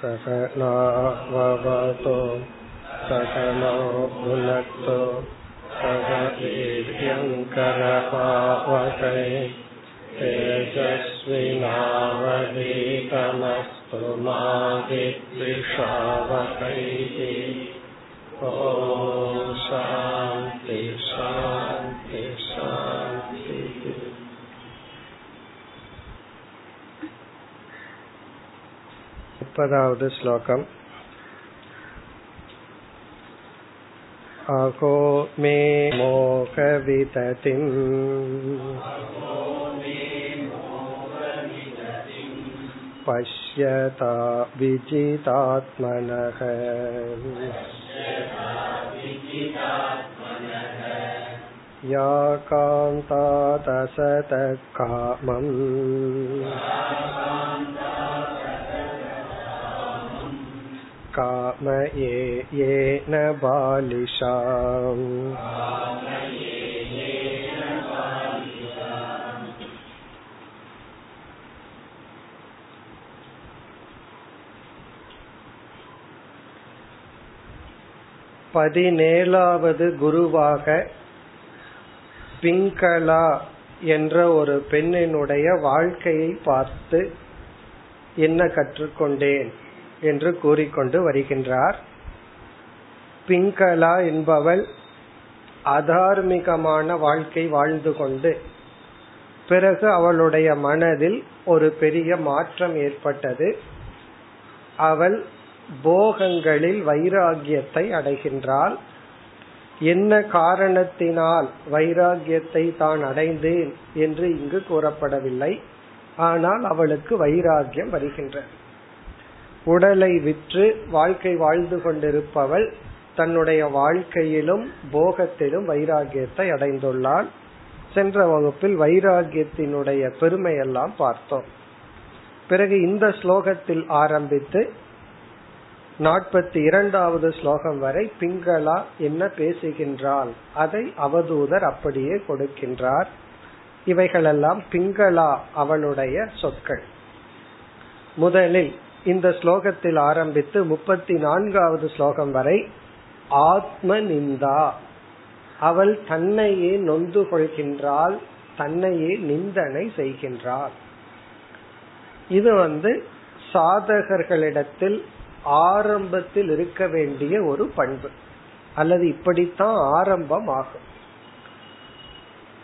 सकनाववतो सकनो भुनक्तो सह वीर्यङ्करपावकै तेजस्विनावधीतमस्तु मा विद्विषावकैः ॐ शान्ति शान्ति मुपदावद् श्लोकम् अहो मे मोहविततिम् पश्यता विजितात्मनः या कान्तादसतः कामम् कामये येन बालिशाम् பதினேழாவது குருவாக பிங்களா என்ற ஒரு பெண்ணினுடைய வாழ்க்கையை பார்த்து என்ன கற்றுக்கொண்டேன் என்று கூறிக்கொண்டு வருகின்றார். பிங்கலா என்பவள் அதார்மிகமான வாழ்க்கை வாழ்ந்து கொண்டு பிறகு அவளுடைய மனதில் ஒரு பெரிய மாற்றம் ஏற்பட்டது. அவள் போகங்களில் வைராகியத்தை அடைகின்றாள். என்ன காரணத்தினால் வைராகியத்தை தான் அடைந்தேன் என்று இங்கு கூறப்படவில்லை. ஆனால் அவளுக்கு வைராகியம் வருகின்றது. உடலை விற்று வாழ்க்கை வாழ்ந்து கொண்டிருப்பவள் தன்னுடைய வாழ்க்கையிலும் போகத்திலும் வைராகியத்தை அடைந்துள்ளாள். சென்ற வகுப்பில் வைராகியத்தினுடைய பெருமையெல்லாம் பார்த்தோம். பிறகு இந்த ஸ்லோகத்தில் ஆரம்பித்து நாற்பத்தி இரண்டாவது ஸ்லோகம் வரை பிங்களா என்ன பேசுகின்றால் அதை அவதூதர் அப்படியே கொடுக்கின்றார். இவைகளெல்லாம் பிங்களா அவளுடைய சொற்கள். முதலில் இந்த ஸ்லோகத்தில் ஆரம்பித்து முப்பத்தி நான்காவது ஸ்லோகம் வரை ஆத்ம நிந்தா அவள் தன்னையே நொந்து கொள்கின்றாள் தன்னையே நிந்தனை செய்கின்றாள். இது வந்து சாதகர்களிடத்தில் ஆரம்பத்தில் இருக்க வேண்டிய ஒரு பண்பு. அல்லது இப்படித்தான் ஆரம்பம் ஆகும்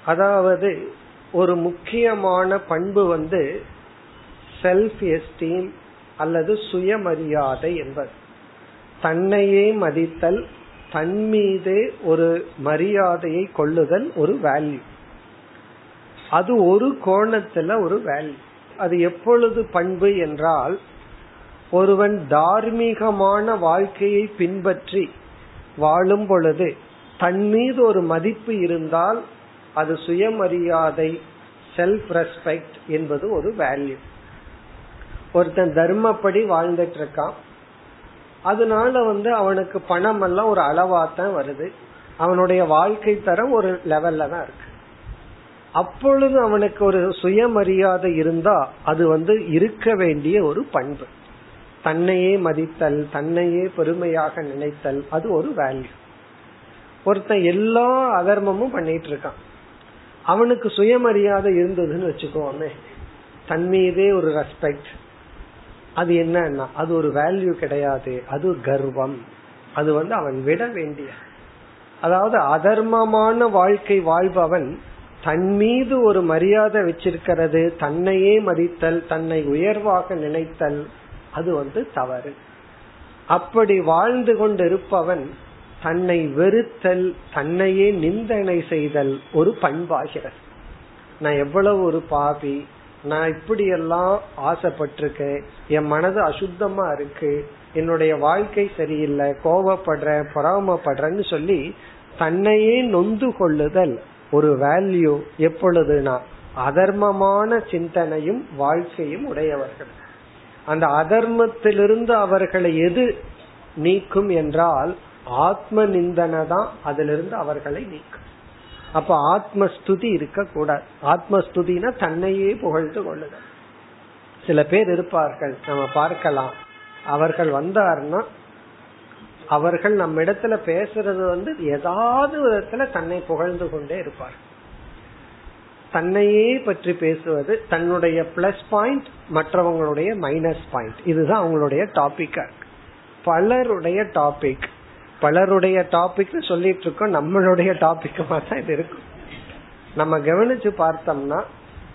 அதாவது ஒரு முக்கியமான பண்பு வந்து செல்ஃப் எஸ்டீம் அல்லது சுயமரியாதை என்பது. தன்னையே மதித்தல் தன் மீதே ஒரு மரியாதையை கொள்ளுதல் ஒரு வேல்யூ அது ஒரு கோணத்துல ஒரு வேல்யூ அது எப்பொழுது பண்பு என்றால் ஒருவன் தார்மீகமான வாழ்க்கையை பின்பற்றி வாழும் பொழுது தன் மீது ஒரு மதிப்பு இருந்தால் அது சுயமரியாதை செல்ஃப் ரெஸ்பெக்ட் என்பது ஒரு வேல்யூ ஒருத்தன் தர்மப்படி வாழ்ந்துட்டு இருக்கான் அதனால வந்து அவனுக்கு பணம் எல்லாம் ஒரு அளவாத்தான் வருது. அவனுடைய வாழ்க்கை தரம் ஒரு லெவல்ல தான் இருக்கு. அப்பொழுது அவனுக்கு ஒரு சுயமரியாதை இருந்தா அது வந்து இருக்க வேண்டிய ஒரு பண்பு. தன்னையே மதித்தல் தன்னையே பெருமையாக நினைத்தல் அது ஒரு வேல்யூ ஒருத்தன் எல்லா அதர்மமும் பண்ணிட்டு இருக்கான் அவனுக்கு சுயமரியாதை இருந்ததுன்னு வச்சுக்கோமே தன் மீதே ஒரு ரெஸ்பெக்ட் அது என்னன்னா அது ஒரு வேல்யூ கிடையாது. அது கர்வம். அது வந்து அவன் விட வேண்டிய. அதாவது அதர்மமான வாழ்க்கை வாழ்பவன் தன் மீது ஒரு மரியாதை வச்சிருக்கிறது தன்னையே மதித்தல் தன்னை உயர்வாக நினைத்தல் அது வந்து தவறு. அப்படி வாழ்ந்து கொண்டிருப்பவன் தன்னை வெறுத்தல் தன்னையே நிந்தனை செய்தல் ஒரு பண்பாகிறது நான் எவ்வளவு ஒரு பாவி நான் இப்படி எல்லாம் ஆசைப்பட்டிருக்கேன். என் மனது அசுத்தமா இருக்கு. என்னுடைய வாழ்க்கை சரியில்லை. கோபப்படுறேன் பொறாமப்படுறேன்னு சொல்லி தன்னையே நொந்து கொள்ளுதல் ஒரு வேல்யூ எப்பொழுதுனா அதர்மமான சிந்தனையும் வாழ்க்கையும் உடையவர்கள். அந்த அதர்மத்திலிருந்து அவர்களை எது நீக்கும் என்றால் ஆத்ம நிந்தனை தான் அதிலிருந்து அவர்களை நீக்கும். அப்ப ஆத்மஸ்துதி இருக்க கூடாது. ஆத்மஸ்துதினா தன்னையே புகழ்ந்து கொள்ளுதல். சில பேர் இருப்பார்கள் நம்ம பார்க்கலாம். அவர்கள் வந்தார்னா அவர்கள் நம்ம இடத்துல பேசுறது வந்து ஏதாவது விதத்துல தன்னை புகழ்ந்து கொண்டே இருப்பார் தன்னையே பற்றி பேசுவது தன்னுடைய பிளஸ் பாயிண்ட் மற்றவங்களுடைய மைனஸ் பாயிண்ட் இதுதான் அவங்களுடைய டாபிக் பலருடைய டாபிக் பலருடைய டாபிக் சொல்லிட்டு இருக்கோம் நம்மளுடைய டாபிக்குமா தான் இது இருக்கும் நம்ம கவனிச்சு பார்த்தோம்னா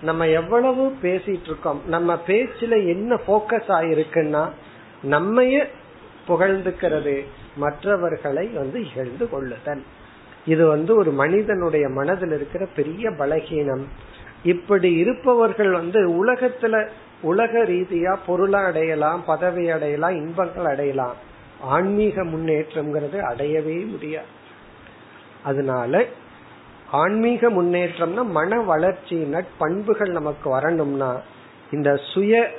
நம்ம எவ்வளவு பேசிட்டு இருக்கோம் நம்ம பேச்சுல என்ன போக்கஸ் ஆயிருக்குன்னா நம்மைய புகழ்ந்துக்கிறது மற்றவர்களை வந்து இகழ்ந்து கொள்ளுதல். இது வந்து ஒரு மனிதனுடைய மனதில் இருக்கிற பெரிய பலகீனம். இப்படி இருப்பவர்கள் வந்து உலகத்துல உலக ரீதியா பொருளை அடையலாம் பதவி அடையலாம் இன்பங்கள் அடையலாம். ஆன்மீக முன்னேற்றம்ங்கிறது அடையவே முடியாது. அதனால ஆன்மீக முன்னேற்றம்னா மன வளர்ச்சி நட்பண்புகள் நமக்கு வரணும்னா இந்த சுய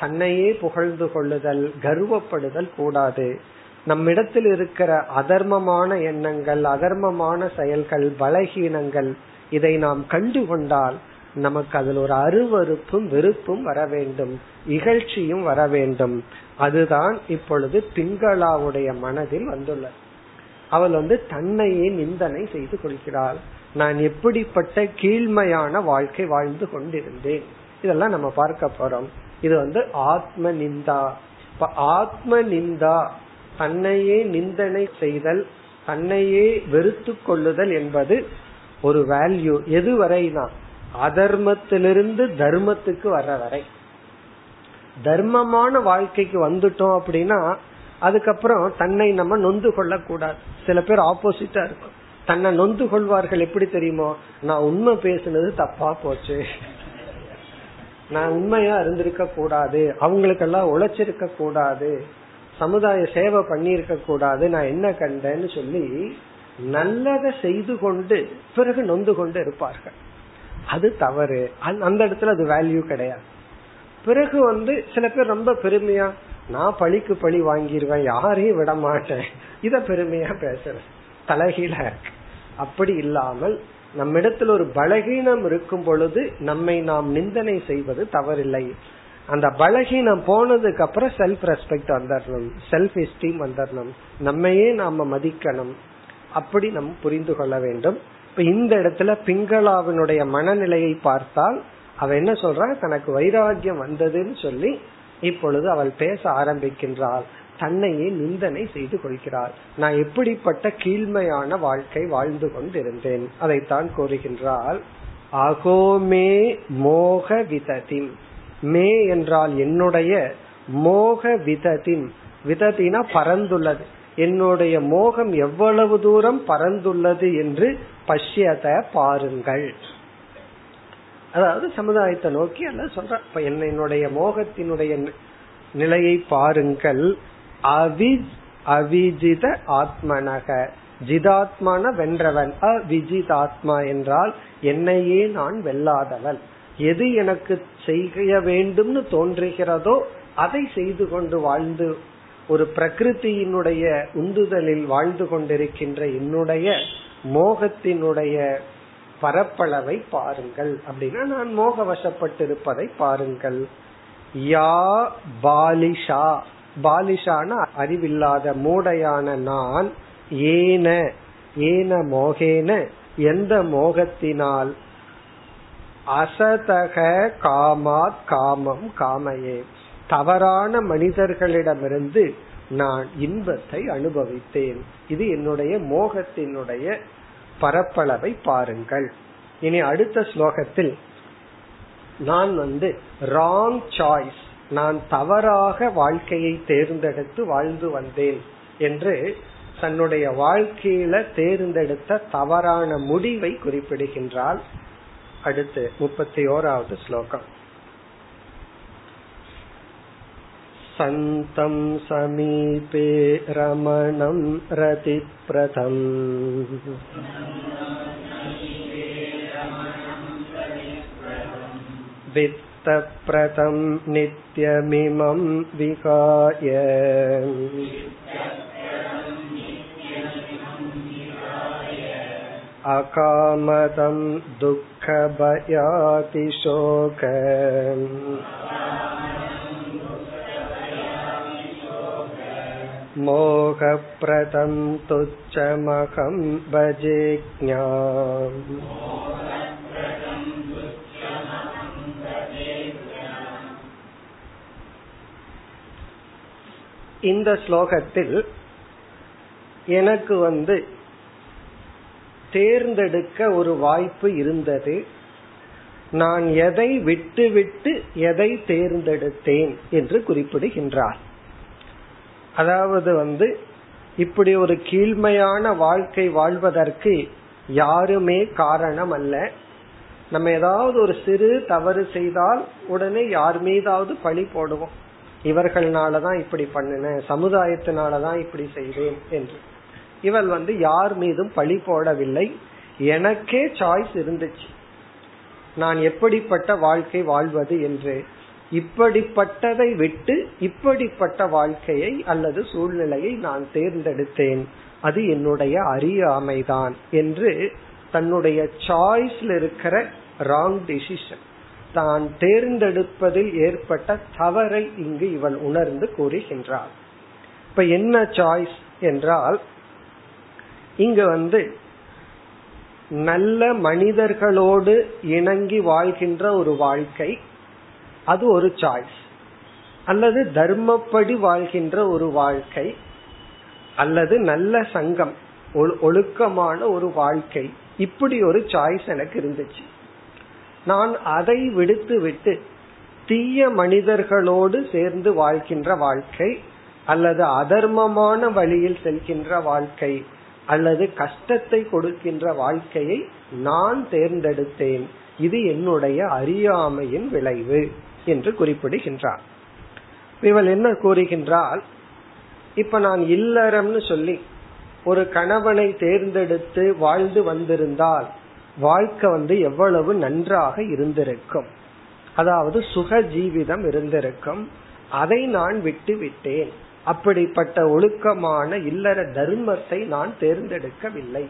தன்னையே புகழ்ந்து கொள்ளுதல் கர்வப்படுதல் கூடாது. நம்மிடத்தில் இருக்கிற அதர்மமான எண்ணங்கள் அதர்மமான செயல்கள் பலகீனங்கள் இதை நாம் கண்டு கொண்டால் நமக்கு அதில் ஒரு அருவறுப்பும் வெறுப்பும் வர வேண்டும். இகழ்ச்சியும் வர வேண்டும். அதுதான் இப்பொழுது பிங்களாவுடைய மனதில் வந்துள்ளது. அவள் வந்து தன்னையே நிந்தனை செய்து கொள்கிறாள். நான் எப்படிப்பட்ட கீழ்மையான வாழ்க்கை வாழ்ந்து கொண்டிருந்தேன். இதெல்லாம் நம்ம பார்க்க போறோம். இது வந்து ஆத்ம நிந்தா இப்ப ஆத்ம நிந்தா தன்னையே நிந்தனை செய்தல் தன்னையே வெறுத்து கொள்ளுதல் என்பது ஒரு வேல்யூ எது வரைனா அதர்மத்திலிருந்து தர்மத்துக்கு வர்ற வரை. தர்மமான வாழ்க்கைக்கு வந்துட்டோம் அப்படின்னா அதுக்கப்புறம் தன்னை நம்ம நொந்து கொள்ள கூடாது சில பேர் ஆப்போசிட்டா இருக்கும். தன்னை நொந்து கொள்வார்கள் எப்படி தெரியுமோ? நான் உண்மை பேசுனது தப்பா போச்சு. நான் உண்மையா இருந்திருக்க கூடாது. அவங்களுக்கெல்லாம் உழைச்சிருக்க கூடாது. சமுதாய சேவை பண்ணியிருக்க கூடாது. நான் என்ன கண்டேன்னு சொல்லி நல்லதை செய்து கொண்டு பிறகு நொந்து கொண்டு இருப்பார்கள். அது தவறு. அந்த இடத்துல அது வேல்யூ கிடையாது. பிறகு வந்து சில பேர் ரொம்ப பெருமையா நான் பழிக்கு பழி வாங்கிடுவேன் யாரையும் விட மாட்டேன். இத பெருமையா பேசுறேன். தலைகீழ அப்படி இல்லாமல் நம்மிடத்தில் ஒரு பலகீனம் இருக்கும் பொழுது நம்மை நாம் நிந்தனை செய்வது தவறில்லை. அந்த பலகீனம் போனதுக்கு அப்புறம் செல்ஃப் ரெஸ்பெக்ட் வந்துடணும் செல்ஃப் எஸ்டீம் வந்துடணும். நம்மையே நாம மதிக்கணும். அப்படி நம்ம புரிந்து கொள்ள வேண்டும். இப்ப இந்த இடத்துல பிங்களாவினுடைய மனநிலையை பார்த்தால் அவ என்ன சொல்றான் தனக்கு வைராகியம் வந்ததுன்னு சொல்லி இப்பொழுது அவள் பேச ஆரம்பிக்கின்றாள். தன்னையே நிந்தனை செய்து கொள்கிறாள். நான் எப்படிப்பட்ட கீழ்மையான வாழ்க்கை வாழ்ந்து கொண்டிருந்தேன். அதைத்தான் கூறுகின்றாள். அகோமே மோக விததின் மே என்றால் என்னுடைய மோக விததிம். விததினா பறந்துள்ளது. என்னுடைய மோகம் எவ்வளவு தூரம் பறந்துள்ளது என்று பஷ்யத பாருங்கள். அதாவது சமுதாயத்தை நோக்கி அல்ல சொல்ற என்னுடைய மோகத்தினுடைய நிலையை பாருங்கள். அவி அவிஜித ஆத்மனக. ஜிதாத்மான வென்றவன். அவிஜிதாத்மா என்றால் என்னையே நான் வெல்லாதவன். எது எனக்கு செய்ய வேண்டும்னு தோன்றுகிறதோ அதை செய்து கொண்டு வாழ்ந்து ஒரு பிரகிருத்தியினுடைய உந்துதலில் வாழ்ந்து கொண்டிருக்கின்ற என்னுடைய மோகத்தினுடைய பரப்பளவை பாருங்கள். அப்படின்னா நான் மோக வசப்பட்டிருப்பதை பாருங்கள். யா பாலிஷா. பாலிஷான அறிவில்லாத மூடையான நான் ஏன ஏன மோகேன எந்த மோகத்தினால்? அசதக காமாத் காமம் காமையே. தவறான மனிதர்களிடமிருந்து நான் இன்பத்தை அனுபவித்தேன். இது என்னுடைய மோகத்தினுடைய பரப்பளவை பாருங்கள். இனி அடுத்த ஸ்லோகத்தில் நான் வந்து ராங் சாய்ஸ் நான் தவறாக வாழ்க்கையை தேர்ந்தெடுத்து வாழ்ந்து வந்தேன் என்று தன்னுடைய வாழ்க்கையில தேர்ந்தெடுத்த தவறான முடிவை குறிப்பிடுகின்றால் அடுத்து முப்பத்தி ஓராவது ஸ்லோகம். सन्तं समीपे रमणं रतिप्रथम् वित्तप्रतं नित्यमिमं विहाय अकामदं दुःखभयातिशोक मोहप्रदं तुच्छमहं भजे ज्ञाम् இந்த ஸ்லோகத்தில் எனக்கு வந்து தேர்ந்தெடுக்க ஒரு வாய்ப்பு இருந்தது நான் எதை விட்டுவிட்டு எதை தேர்ந்தெடுத்தேன் என்று குறிப்பிடுகின்றார் அதாவது வந்து இப்படி ஒரு கீழ்மையான வாழ்க்கை வாழ்வதற்கு யாருமே காரணம் அல்ல நம்ம ஏதாவது ஒரு சிறு தவறு செய்தால் உடனே யார் மீதாவது பழி போடுவோம். இவர்கள்னாலதான் இப்படி பண்ணின சமுதாயத்தினாலதான் இப்படி செய்தேன் என்று. இவள் வந்து யார் மீதும் பழி போடவில்லை. எனக்கே சாய்ஸ் இருந்துச்சு. நான் எப்படிப்பட்ட வாழ்க்கை வாழ்வது என்று. இப்படிப்பட்டதை விட்டு இப்படிப்பட்ட வாழ்க்கையை அல்லது சூழ்நிலையை நான் தேர்ந்தெடுத்தேன். அது என்னுடைய அறியாமைதான் என்று தன்னுடைய சாய்ஸ்ல இருக்கிற ராங் டிசிஷன் தான் தேர்ந்தெடுப்பதில் ஏற்பட்ட தவறை இங்கு இவள் உணர்ந்து கூறுகின்றாள். இப்ப என்ன சாய்ஸ் என்றால் இங்கு வந்து நல்ல மனிதர்களோடு இணங்கி வாழ்கின்ற ஒரு வாழ்க்கை அது ஒரு சாய்ஸ் அல்லது தர்மப்படி வாழ்கின்ற ஒரு வாழ்க்கை அல்லது நல்ல சங்கம் ஒழுக்கமான ஒரு வாழ்க்கை. இப்படி ஒரு சாய்ஸ் எனக்கு இருந்துச்சு. நான் அதை விடுத்து விட்டு தீய மனிதர்களோடு சேர்ந்து வாழ்கின்ற வாழ்க்கை அல்லது அதர்மமான வழியில் செல்கின்ற வாழ்க்கை அல்லது கஷ்டத்தை கொடுக்கின்ற வாழ்க்கையை நான் தேர்ந்தெடுத்தேன். இது என்னுடைய அறியாமையின் விளைவு. என்று குறிப்பிடுகின்றார். இவள் என்ன கூறுகின்றால் இப்ப நான் இல்லறம்னு சொல்லி ஒரு கணவனை தேர்ந்தெடுத்து வாழ்ந்து வந்திருந்தால் வாழ்க்கை வந்து எவ்வளவு நன்றாக இருந்திருக்கும். அதாவது சுக ஜீவிதம் இருந்திருக்கும். அதை நான் விட்டு விட்டேன் அப்படிப்பட்ட ஒழுக்கமான இல்லற தர்மத்தை நான் தேர்ந்தெடுக்கவில்லை.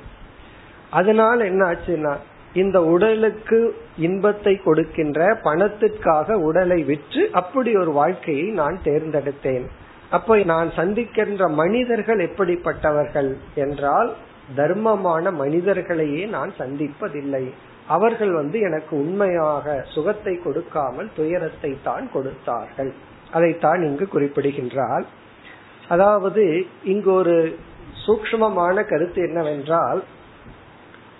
அதனால் என்ன ஆச்சுன்னா இந்த உடலுக்கு இன்பத்தை கொடுக்கின்ற பணத்திற்காக உடலை விற்று அப்படி ஒரு வாழ்க்கையை நான் தேர்ந்தெடுத்தேன். அப்ப நான் சந்திக்கின்ற மனிதர்கள் எப்படிப்பட்டவர்கள் என்றால் தர்மமான மனிதர்களையே நான் சந்திப்பதில்லை. அவர்கள் வந்து எனக்கு உண்மையாக சுகத்தை கொடுக்காமல் துயரத்தை தான் கொடுத்தார்கள். அதைத்தான் இங்கு குறிப்பிடுகின்றால் அதாவது இங்கு ஒரு சூக்மமான கருத்து என்னவென்றால்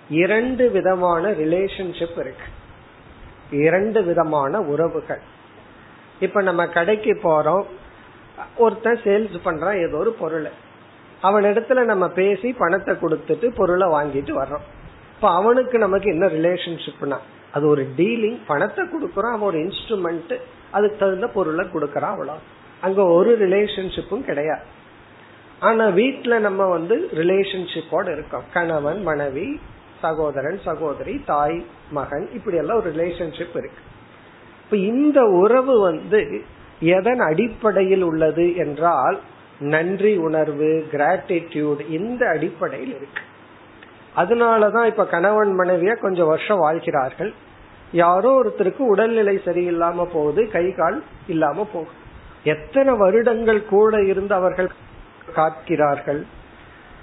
இரண்டு விதமான ரிலேஷன்ஷிப் இருக்கு. இரண்டு விதமான உறவுகள். இப்ப நம்ம கடைக்கு போறோம். ஒருத்தன் சேல்ஸ் பண்றான் ஏதோ ஒரு பொருளை. அவனிடத்துல நம்ம பேசி பணத்தை கொடுத்துட்டு பொருளை வாங்கிட்டு வர்றோம். இப்ப அவனுக்கு நமக்கு என்ன ரிலேஷன்ஷிப்னா அது ஒரு டீலிங் பணத்தை கொடுக்கறோம் அவன் ஒரு இன்ஸ்ட்ருமெண்ட் அதுக்கு தகுந்த பொருளை கொடுக்கறான் அவ்வளோ அங்க ஒரு ரிலேஷன்ஷிப்பும் கிடையாது. ஆனா வீட்டுல நம்ம வந்து ரிலேஷன்ஷிப்போட இருக்கோம். கணவன் மனைவி சகோதரன் சகோதரி தாய் மகன் இப்படி எல்லாம் ஒரு ரிலேஷன்ஷிப் இருக்கு. இப்ப இந்த உறவு வந்து எதன் அடிப்படையில் உள்ளது என்றால் நன்றி உணர்வு கிராட்டிடியூட் இந்த அடிப்படையில் இருக்கு. அதனாலதான் இப்ப கணவன் மனைவிய கொஞ்சம் வருஷம் வாழ்கிறார்கள். யாரோ ஒருத்தருக்கு உடல்நிலை சரியில்லாம போகுது கை கால் இல்லாம போகுது. எத்தனை வருடங்கள் கூட இருந்து அவர்கள் காக்கிறார்கள்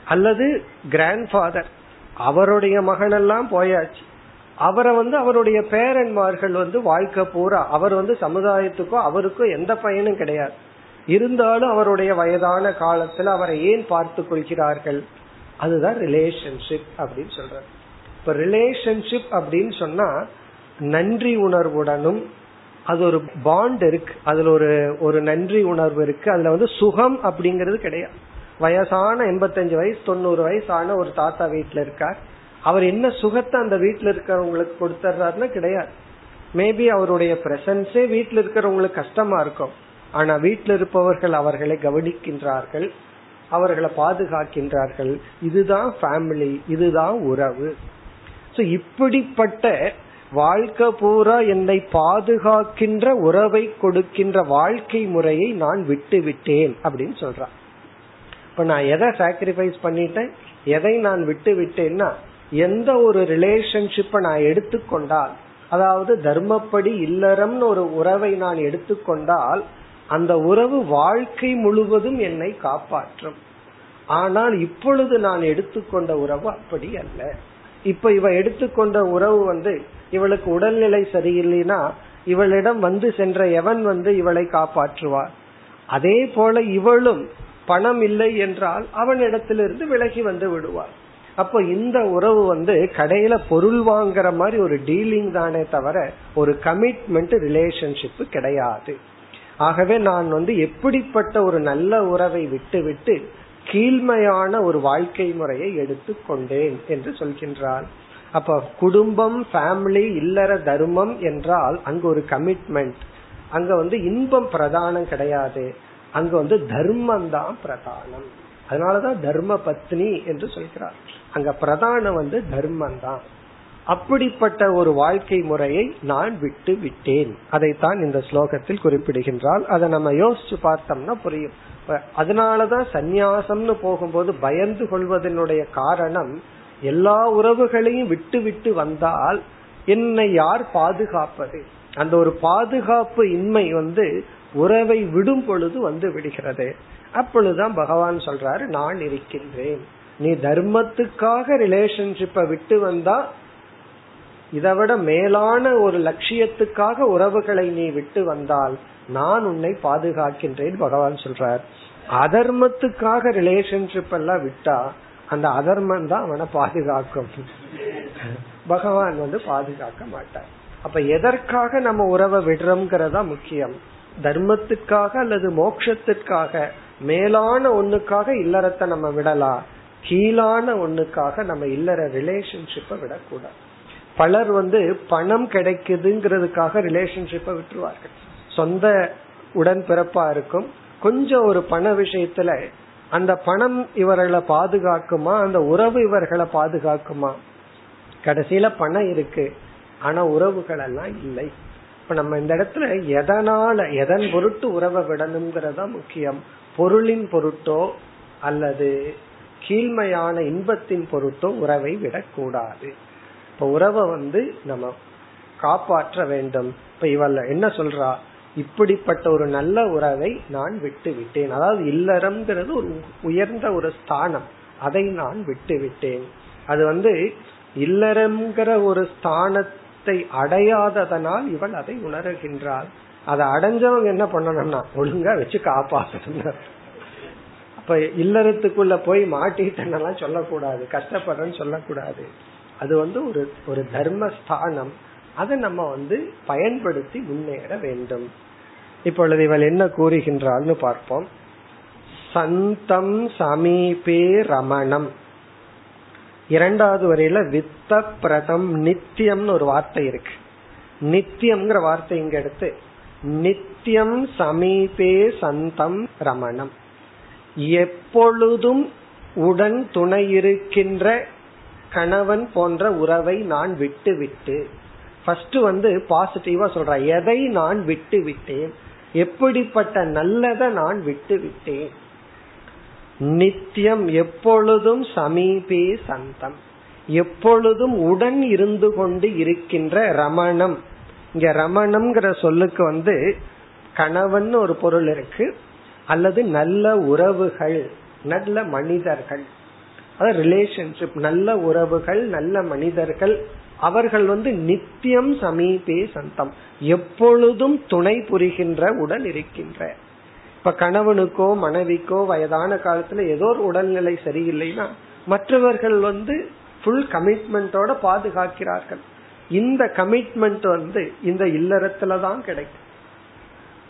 அல்லது கிராண்ட் ஃபாதர் அவருடைய மகனெல்லாம் போயாச்சு. அவரை வந்து அவருடைய பேரன்மார்கள் வந்து வாழ்க்கை பூரா அவர் வந்து சமுதாயத்துக்கோ அவருக்கோ எந்த பயனும் கிடையாது. இருந்தாலும் அவருடைய வயதான காலத்துல அவரை ஏன் பார்த்து கொள்கிறார்கள்? அதுதான் ரிலேஷன்ஷிப் அப்படின்னு சொல்றாரு. இப்ப ரிலேஷன்ஷிப் அப்படின்னு சொன்னா நன்றி உணர்வுடனும் அது ஒரு பாண்ட் இருக்கு. அதுல ஒரு ஒரு நன்றி உணர்வு இருக்கு. அதுல வந்து சுகம் அப்படிங்கிறது கிடையாது. வயசான எண்பத்தஞ்சு வயசு தொண்ணூறு வயசு ஆன ஒரு தாத்தா வீட்டுல இருக்கார். அவர் என்ன சுகத்தை அந்த வீட்டுல இருக்கிறவங்களுக்கு கொடுத்துறாருன்னா கிடையாது. மேபி அவருடைய பிரசன்ஸே வீட்டுல இருக்கிறவங்களுக்கு கஷ்டமா இருக்கும். ஆனா வீட்டில் இருப்பவர்கள் அவர்களை கவனிக்கின்றார்கள் அவர்களை பாதுகாக்கின்றார்கள். இதுதான் ஃபேமிலி இதுதான் உறவு. இப்படிப்பட்ட வாழ்க்கை பூரா என்னை பாதுகாக்கின்ற உறவை கொடுக்கின்ற வாழ்க்கை முறையை நான் விட்டு விட்டேன் அப்படின்னு சொல்றான் இப்ப நான் எதை சாக்ரிஃபைஸ் பண்ணிட்டேன்? எதை நான் விட்டு விட்டேன்னா எந்த ஒரு ரிலேஷன்ஷிப்பை நான் எடுத்துக்கொண்டால் அதாவது தர்மப்படி இல்லறம்னு ஒரு உறவை நான் எடுத்துக்கொண்டால் அந்த உறவு வாழ்க்கை முழுவதும் என்னை காப்பாற்றும். ஆனால் இப்பொழுது நான் எடுத்துக்கொண்ட உறவு அப்படி அல்ல. இப்ப இவ எடுத்துக்கொண்ட உறவு வந்து இவளுக்கு உடல்நிலை சரியில்லைன்னா இவளிடம் வந்து சென்ற எவன் வந்து இவளை காப்பாற்றுவார்? அதே போல இவளும் பணம் இல்லை என்றால் அவனிடத்திலிருந்து விலகி வந்து விடுவார் அப்போ இந்த உறவு வந்து கடையில பொருள் வாங்குற மாதிரி ஒரு டீலிங் தானே தவிர ஒரு கமிட்மெண்ட் ரிலேஷன்ஷிப் கிடையாது. ஆகவே நான் வந்து எப்படிப்பட்ட ஒரு நல்ல உறவை விட்டுவிட்டு கீழ்மையான ஒரு வாழ்க்கை முறையை எடுத்துக்கொண்டேன் என்று சொல்கின்றார் அப்ப குடும்பம் ஃபேமிலி இல்லற தர்மம் என்றால் அங்கு ஒரு கமிட்மெண்ட் அங்க வந்து இன்பம் பிரதானம் கிடையாது. அங்க வந்து தர்மம் தான் பிரதானம். அதனாலதான் தர்ம பத்னி என்று சொல்கிறார். அங்க பிரதானம் வந்து தர்மம் தான் அப்படிப்பட்ட ஒரு வாழ்க்கை முறையை நான் விட்டு விட்டேன். அதைத்தான் இந்த ஸ்லோகத்தில் குறிப்பிடுகின்றால் அதை நம்ம யோசிச்சு பார்த்தோம்னா புரியும். அதனாலதான் சந்நியாசம்னு போகும்போது பயந்து கொள்வதனுடைய காரணம் எல்லா உறவுகளையும் விட்டு விட்டு வந்தால் என்னை யார் பாதுகாப்பது? அந்த ஒரு பாதுகாப்பு இன்மை வந்து உறவை விடும் பொழுது வந்து விடுகிறது. அப்பொழுதுதான் பகவான் சொல்றாரு நான் இருக்கின்றேன். நீ தர்மத்துக்காக ரிலேஷன்ஷிப்பை விட்டு வந்தா இதை விட மேலான ஒரு லட்சியத்துக்காக உறவுகளை நீ விட்டு வந்தால் நான் உன்னை பாதுகாக்கின்றேன் பகவான் சொல்றார். அதர்மத்துக்காக ரிலேஷன்ஷிப் எல்லாம் விட்டா அந்த அதர்மம் தான் அவனை பாதுகாக்கும். பகவான் வந்து பாதுகாக்க மாட்டார். அப்ப எதற்காக நம்ம உறவை விடுறோம்ங்கிறதா முக்கியம். தர்மத்துக்காக அல்லது மோட்சத்திற்காக மேலான ஒண்ணுக்காக இல்லறத்தை நம்ம விடலாம் கீழான ஒண்ணுக்காக நம்ம இல்லற ரிலேஷன்ஷிப்பை விடக்கூடாது. பலர் வந்து பணம் கிடைக்குதுங்கிறதுக்காக ரிலேஷன்ஷிப்பை விட்டுருவார்கள். சொந்த உடன் பிறப்பா இருக்கும் கொஞ்சம் ஒரு பண விஷயத்துல அந்த பணம் இவர்களை பாதுகாக்குமா அந்த உறவு இவர்களை பாதுகாக்குமா? கடைசியில பணம் இருக்கு ஆனா உறவுகள் எல்லாம் இல்லை. இப்ப நம்ம இந்த இடத்துல எதனால எதன் பொருட்டு உறவை விடணுங்கிறதா முக்கியம். பொருளின் பொருட்டோ அல்லது கீழ்மையான இன்பத்தின் பொருட்டோ உறவை விடக்கூடாது. இப்ப உறவை வந்து நம்ம காப்பாற்ற வேண்டும். இப்ப இவள் என்ன சொல்றா? இப்படிப்பட்ட ஒரு நல்ல உறவை நான் விட்டு விட்டேன் அதாவது இல்லறம்ங்கிறது ஒரு உயர்ந்த ஒரு ஸ்தானம். அதை நான் விட்டு விட்டேன் அது வந்து இல்லறம்ங்கிற ஒரு ஸ்தானத்தை அடையாததனால் இவள் அதை உணர்கின்றாள். அதை அடைஞ்சவங்க என்ன பண்ணணும்னா ஒழுங்கா வச்சு காப்பாற்றணும் அப்ப இல்லறத்துக்குள்ள போய் மாட்டிட்டேன்னெல்லாம் சொல்லக்கூடாது கஷ்டப்படுறேன்னு சொல்லக்கூடாது. அது வந்து ஒரு ஒரு தர்மஸ்தானம். அதை நம்ம வந்து பயன்படுத்தி முன்னேற வேண்டும். இப்பொழுது இவள் என்ன கூறுகின்றாள்னு பார்ப்போம். சந்தம் சமீபே ரமணம். இரண்டாவது வரையில வித்த பிரதம் நித்தியம்னு ஒரு வார்த்தை இருக்கு. நித்தியம்ங்கிற வார்த்தை இங்க எடுத்து நித்தியம் சமீபே சந்தம் ரமணம். எப்பொழுதும் உடன் துணை இருக்கின்ற கணவன் போன்ற உறவை நான் விட்டு விட்டு ஃபர்ஸ்ட் வந்து பாசிட்டிவா சொல்ற எதை நான் விட்டு விட்டேன் எப்படிப்பட்ட நல்லதை நான் விட்டு விட்டேன் நித்தியம் எப்பொழுதும் சமீபே சந்தம். எப்பொழுதும் உடன் இருந்து கொண்டு இருக்கின்ற ரமணம். இங்க ரமணம்ங்கிற சொல்லுக்கு வந்து கணவன் ஒரு பொருள் இருக்கு. அல்லது நல்ல உறவுகள் நல்ல மனிதர்கள். அதாவது ரிலேஷன்ஷிப் நல்ல உறவுகள் நல்ல மனிதர்கள். அவர்கள் வந்து நித்தியம் சமீபே சந்தம். எப்பொழுதும் துணை புரிகின்ற உடன் இருக்கின்ற. இப்ப கணவனுக்கோ மனைவிக்கோ வயதான காலத்துல ஏதோ ஒரு உடல்நிலை சரியில்லைன்னா மற்றவர்கள் வந்து ஃபுல் கமிட்மெண்டோட பாதுகாக்கிறார்கள். இந்த கமிட்மெண்ட் வந்து இந்த இல்லறத்துலதான் கிடைக்கும்.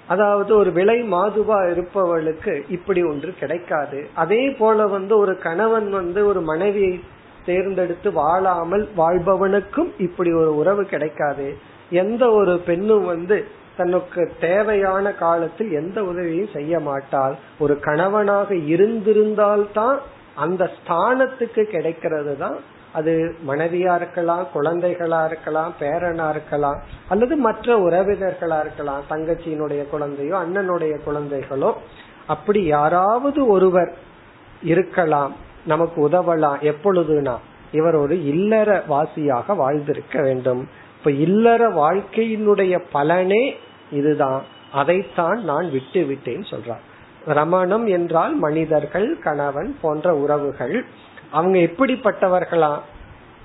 அதாவது ஒரு விலை மாதுவா இருப்பவளுக்கு இப்படி ஒன்று கிடைக்காது. அதே போல வந்து ஒரு கணவன் வந்து ஒரு மனைவியை தேர்ந்தெடுத்து வாழாமல் வாழ்பவனுக்கும் இப்படி ஒரு உறவு கிடைக்காது. எந்த ஒரு பெண்ணும் வந்து தனக்கு தேவையான காலத்தில் எந்த உதவியும் செய்ய மாட்டாள். ஒரு கணவனாக இருந்திருந்தால்தான் அந்த ஸ்தானத்துக்கு கிடைக்கிறது தான் அது மனைவியா இருக்கலாம் குழந்தைகளா இருக்கலாம் பேரனா இருக்கலாம் அல்லது மற்ற உறவினர்களா இருக்கலாம். தங்கச்சியினுடைய குழந்தையோ அண்ணனுடைய குழந்தைகளோ அப்படி யாராவது ஒருவர் இருக்கலாம். நமக்கு உதவலாம். எப்பொழுதுனா இவர் ஒரு இல்லற வாசியாக வாழ்ந்திருக்க வேண்டும். இப்ப இல்லற வாழ்க்கையினுடைய பலனே இதுதான். அதைத்தான் நான் விட்டு விட்டேன் சொல்றார். ரமணம் என்றால் மனிதர்கள் கணவன் போன்ற உறவுகள். அவங்க எப்படிப்பட்டவர்களா?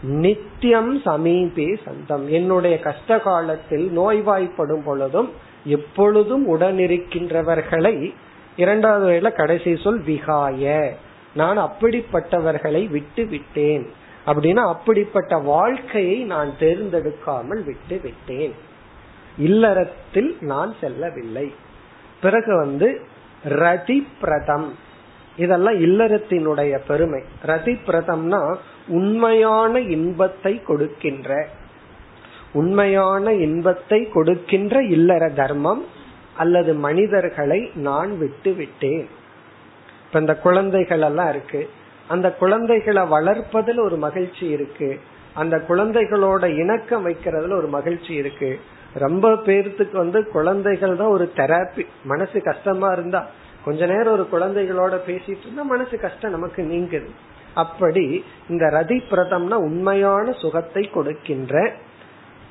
நித்தியம் சமீபே சந்தம். என்னுடைய கஷ்ட காலத்தில் நோய்வாய்ப்படும் பொழுதும் எப்பொழுதும் உடனிருக்கின்றவர்களை இரண்டாவது வகையில கடைசி சொல் விகாய. நான் அப்படிப்பட்டவர்களை விட்டு விட்டேன். அப்படின்னா அப்படிப்பட்ட வாழ்க்கையை நான் தேர்ந்தெடுக்காமல் விட்டு விட்டேன். இல்லறத்தில் நான் செல்லவில்லை. பிறகு வந்து ரதி பிரதம் இதெல்லாம் இல்லறத்தினுடைய பெருமை. ரதி பிரதம்னா உண்மையான இன்பத்தை கொடுக்கின்ற. உண்மையான இன்பத்தை கொடுக்கின்ற இல்லற தர்மம் அல்லது மனிதர்களை நான் விட்டு விட்டேன் இப்ப இந்த குழந்தைகள் எல்லாம் இருக்கு. அந்த குழந்தைகளை வளர்ப்பதில் ஒரு மகிழ்ச்சி இருக்கு. அந்த குழந்தைகளோட இணக்கம் வைக்கிறதுல ஒரு மகிழ்ச்சி இருக்கு. ரொம்ப பேர்த்துக்கு வந்து குழந்தைகள் தான் ஒரு தெராப்பி மனசு கஷ்டமா இருந்தா கொஞ்ச நேரம் ஒரு குழந்தைகளோட பேசிட்டு இருந்தா மனசு கஷ்டம் நமக்கு நீங்குது. அப்படி இந்த ரதி பிரதம்னா உண்மையான சுகத்தை கொடுக்கின்ற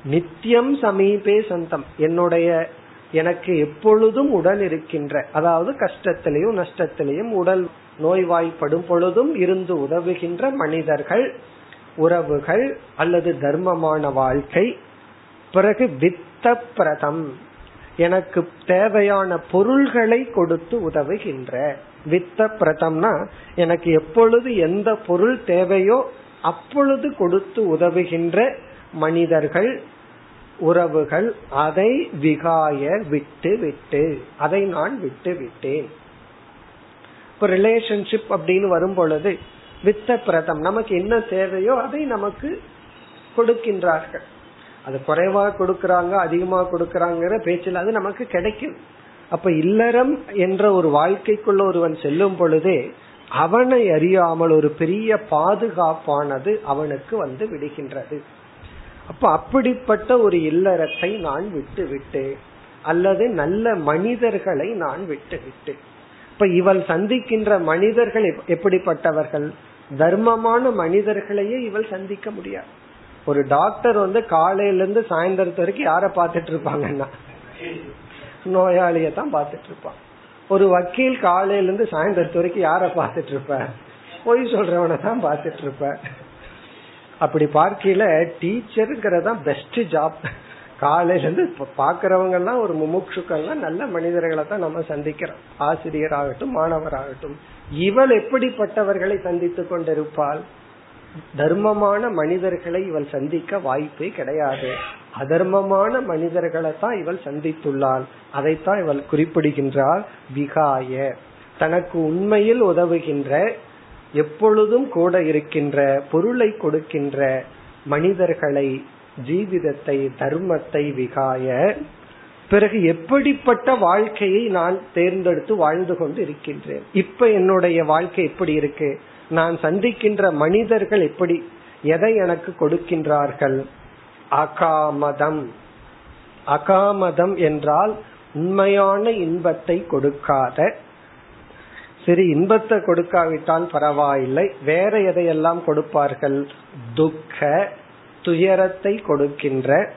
நித்தியம் சமீபே சந்தம். என்னுடைய எனக்கு எப்பொழுதும் உடல் இருக்கின்ற அதாவது கஷ்டத்திலையும் நஷ்டத்திலையும் உடல் நோய்வாய்ப்படும் பொழுதும் இருந்து உதவுகின்ற மனிதர்கள் உறவுகள் அல்லது தர்மமான வாழ்க்கை. பிறகு வித் பிரதம் எனக்கு தேவையான பொருள்களை கொடுத்து உதவுகின்ற. வித்த பிரதம்னா எனக்கு எப்பொழுது எந்த பொருள் தேவையோ அப்பொழுது கொடுத்து உதவுகின்ற மனிதர்கள் உறவுகள் அதை விகாய விட்டு விட்டு அதை நான் விட்டு விட்டேன். இப்ப ரிலேஷன்ஷிப் அப்படின்னு வரும் பொழுது வித்த பிரதம் நமக்கு என்ன தேவையோ அதை நமக்கு கொடுக்கின்றார்கள். அது குறைவா கொடுக்கறாங்க அதிகமா கொடுக்கறாங்கிற பேச்சில் அது நமக்கு கிடைக்கும். அப்ப இல்லறம் என்ற ஒரு வாழ்க்கைக்குள்ள ஒருவன் செல்லும் பொழுதே அவனை அறியாமல் ஒரு பெரிய பாதுகாப்பானது அவனுக்கு வந்து விடுகின்றது. அப்ப அப்படிப்பட்ட ஒரு இல்லறத்தை நான் விட்டு விட்டு அல்லது நல்ல மனிதர்களை நான் விட்டு விட்டு. இப்ப இவள் சந்திக்கின்ற மனிதர்கள் எப்படிப்பட்டவர்கள்? தர்மமான மனிதர்களையே இவள் சந்திக்க முடியாது. ஒரு டாக்டர் வந்து காலையில இருந்து சாயந்தரத்து வரைக்கும் யார பாத்துட்டு இருப்பாங்கன்னா? நோயாளிய தான் பாத்துட்டு இருப்பான். ஒரு வக்கீல் காலையில இருந்து சாயந்தரத்து வரைக்கும் யார பாத்துட்டு இருப்ப? பொய் சொல்றவனை தான் பாத்துட்டு இருப்ப. அப்படி பார்க்கல டீச்சருங்கிறதா பெஸ்ட் ஜாப் காலையில இருந்து பாக்குறவங்க எல்லாம் ஒரு முமுட்சுக்கள்லாம் நல்ல மனிதர்களை தான் நம்ம சந்திக்கிறோம். ஆசிரியர் ஆகட்டும் மாணவராகட்டும். இவள் எப்படிப்பட்டவர்களை சந்தித்துக் கொண்டிருப்பாள்? தர்மமான மனிதர்களை இவள் சந்திக்க வாய்ப்பே கிடையாது. அதர்மமான மனிதர்களை தான் இவள் சந்தித்துள்ளாள். அதைத்தான் இவள் குறிப்பிடுகின்றாள். விகாய. தனக்கு உண்மையில் உதவுகின்ற எப்பொழுதும் கூட இருக்கின்ற பொருளை கொடுக்கின்ற மனிதர்களை ஜீவிதத்தை தர்மத்தை விகாய. பிறகு எப்படிப்பட்ட வாழ்க்கையை நான் தேர்ந்தெடுத்து வாழ்ந்து கொண்டு இருக்கின்றேன் இப்ப என்னுடைய வாழ்க்கை எப்படி இருக்கு? நான் சந்திக்கின்ற மனிதர்கள் எப்படி? எதை எனக்கு கொடுக்கின்றார்கள்? அகாமதம். அகாமதம் என்றால் உண்மையான இன்பத்தை கொடுக்காத. சரி இன்பத்தை கொடுக்காவிட்டால் பரவாயில்லை. வேற எதையெல்லாம் கொடுப்பார்கள்? துக்க துயரத்தை கொடுக்கின்ற.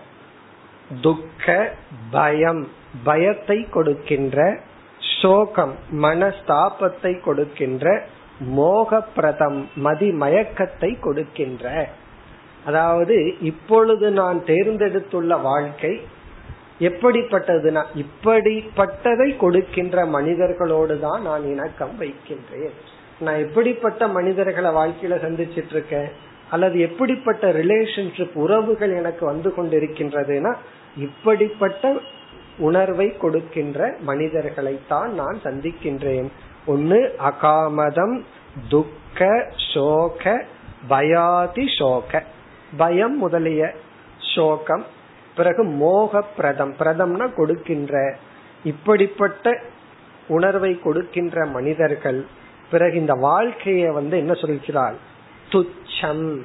துக்க பயம் பயத்தை கொடுக்கின்ற. சோகம் மனஸ்தாபத்தை கொடுக்கின்ற. மோகப்பிரதம் மதி மயக்கத்தை கொடுக்கின்ற. அதாவது இப்பொழுது நான் தேர்ந்தெடுத்துள்ள வாழ்க்கை எப்படிப்பட்டதுனா இப்படிப்பட்டதை கொடுக்கின்ற மனிதர்களோடு தான் நான் இணக்கம் வைக்கின்றேன். நான் எப்படிப்பட்ட மனிதர்களை வாழ்க்கையில சந்திச்சிட்டு இருக்கேன் அல்லது எப்படிப்பட்ட ரிலேஷன்ஷிப் உறவுகள் எனக்கு வந்து கொண்டிருக்கின்றதுன்னா இப்படிப்பட்ட உணர்வை கொடுக்கின்ற மனிதர்களை தான் நான் சந்திக்கின்றேன். ஒன்னு அகாமதம் துக்க சோக பயாதி சோக. பயம் முதலிய சோகம் பிறகு மோக பிரதம் பிரதம்னா கொடுக்கின்ற இப்படிப்பட்ட உணர்வை கொடுக்கின்ற மனிதர்கள் பிறகு இந்த வாழ்க்கையை வந்து என்ன சொல்கிறார் துச்சம்.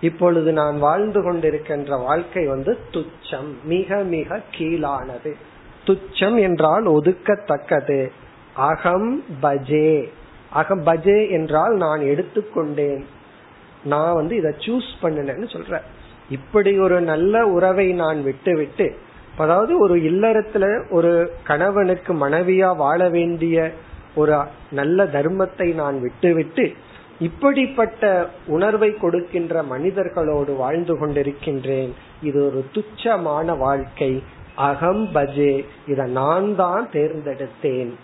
இப்பொழுது நான் வாழ்ந்து கொண்டிருக்கின்ற வாழ்க்கை வந்து துச்சம். மிக மிக கீழானது. துச்சம் என்றால் ஒதுக்கத்தக்கது. அகம் பஜே. அகம் பஜே என்றால் நான் எடுத்துக்கொண்டேன். நான் வந்து இதை சூஸ் பண்ணினேன்னு சொல்ற. இப்படி ஒரு நல்ல உறவை நான் விட்டு விட்டு அதாவது ஒரு இல்லறத்துல ஒரு கணவனுக்கு மனைவியா வாழ வேண்டிய ஒரு நல்ல தர்மத்தை நான் விட்டுவிட்டு இப்படிப்பட்ட உணர்வை கொடுக்கின்ற மனிதர்களோடு வாழ்ந்து கொண்டிருக்கின்றேன். இது ஒரு துச்சமான வாழ்க்கை. அகம் பஜே. இத நான் தான் தேர்ந்தெடுத்தேன்.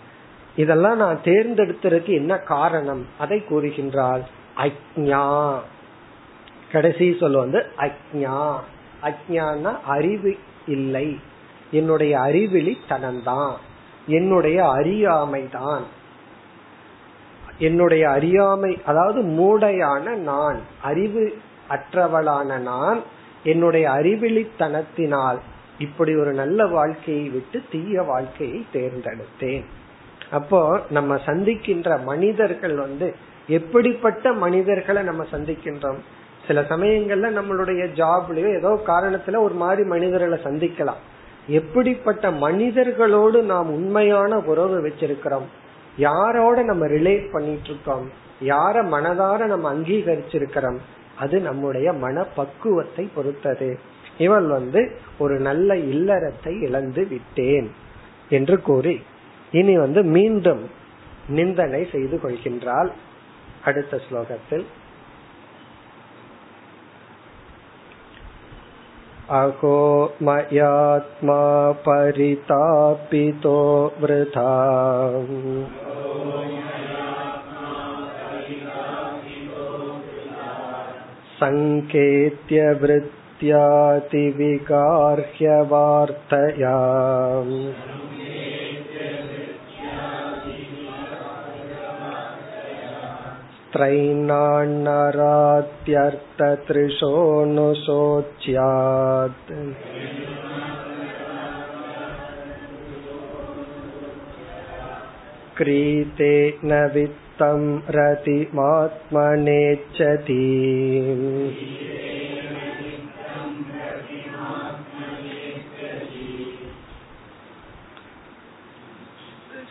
இதெல்லாம் நான் தேர்ந்தெடுத்ததுக்கு என்ன காரணம்? அதை கூறுகின்றால் அக்ஞா. கடைசி சொல் வந்து அக்ஞா. அக்ஞான அறிவு இல்லை. என்னுடைய அறிவிலி தனம்தான். என்னுடைய அறியாமை தான் என்னுடைய அறியாமை அதாவது மூடையான நான் அறிவு அற்றவளான நான் என்னுடைய அறிவிலித்தனத்தினால் இப்படி ஒரு நல்ல வாழ்க்கையை விட்டு தீய வாழ்க்கையை தேர்ந்தெடுத்தேன். அப்போ நம்ம சந்திக்கின்ற மனிதர்கள் வந்து எப்படிப்பட்ட மனிதர்களை நம்ம சந்திக்கின்றோம்? சில சமயங்கள்ல நம்மளுடைய ஜாப்லயோ ஏதோ காரணத்துல ஒரு மாதிரி மனிதர்களை சந்திக்கலாம். எப்படிப்பட்ட மனிதர்களோடு நாம் உண்மையான உறவு வச்சிருக்கிறோம்? யாரோட நம்ம ரிலேட் பண்ணிட்டு இருக்கோம் யார மனதார நம்ம அங்கீகரிச்சிருக்கிறோம்? அது நம்முடைய மன பக்குவத்தை பொறுத்தது. இவள் வந்து ஒரு நல்ல இல்லறத்தை இழந்து விட்டேன் என்று கூறி இனி வந்து மீண்டும் நிந்தனை செய்து கொள்கின்றாள் அடுத்த ஸ்லோகத்தில் अहो मयात्मा परितापितो वृथा सङ्केत्य वृत्त्यातिविगार्ह्यवार्तया त्रैनान्नरात्यर्थतृशोऽनुशोच्यात् क्रीते न वित्तं रतिमात्मनेच्छति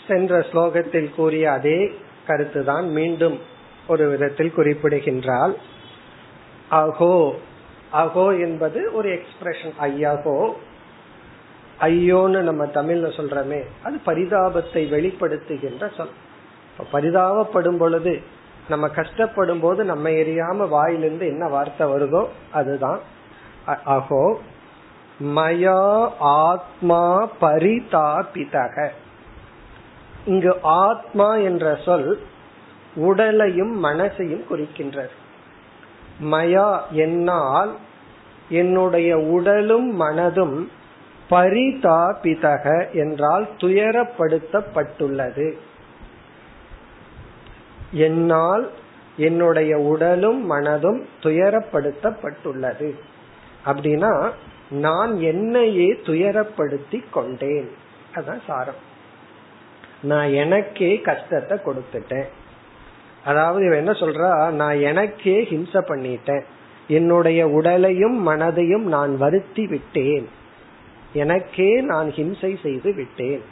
சென்ற ஸ்லோகத்தில் கூறிய அதே கருத்துதான் மீண்டும் ஒரு விதத்தில் குறிப்பிடுகின்றால் அகோ அகோ என்பது ஒரு எக்ஸ்பிரஷன் ஐயாகோ ஐயோன்னு நம்ம தமிழ்ல சொல்றமே. அது பரிதாபத்தை வெளிப்படுத்துகின்ற சொல். பரிதாபப்படும் பொழுது நம்ம கஷ்டப்படும் போது நம்ம எரியாம வாயிலிருந்து என்ன வார்த்தை வருதோ அதுதான் அகோ மயா ஆத்மா பரிதாபிதக. இங்கு ஆத்மா என்ற சொல் உடலையும் மனசையும் குறிக்கின்றது. மயா என்னால் என்னுடைய உடலும் மனதும் பரிதாபிதக என்றால் துயரப்படுத்தப்பட்டுள்ளது. என்னால் என்னுடைய உடலும் மனதும் துயரப்படுத்தப்பட்டுள்ளது. அப்படின்னா நான் என்னையே துயரப்படுத்தி கொண்டேன். அதான் சாரம். நான் எனக்கே கஷ்டத்தை கொடுத்துட்டேன். அதாவது இவன் என்ன சொல்றா? நான் எனக்கே ஹிம்சை பண்ணிட்டேன். என்னுடைய உடலையும் மனதையும் நான் வருத்தி விட்டேன். எனக்கே நான் ஹிம்சை செய்து விட்டேன்.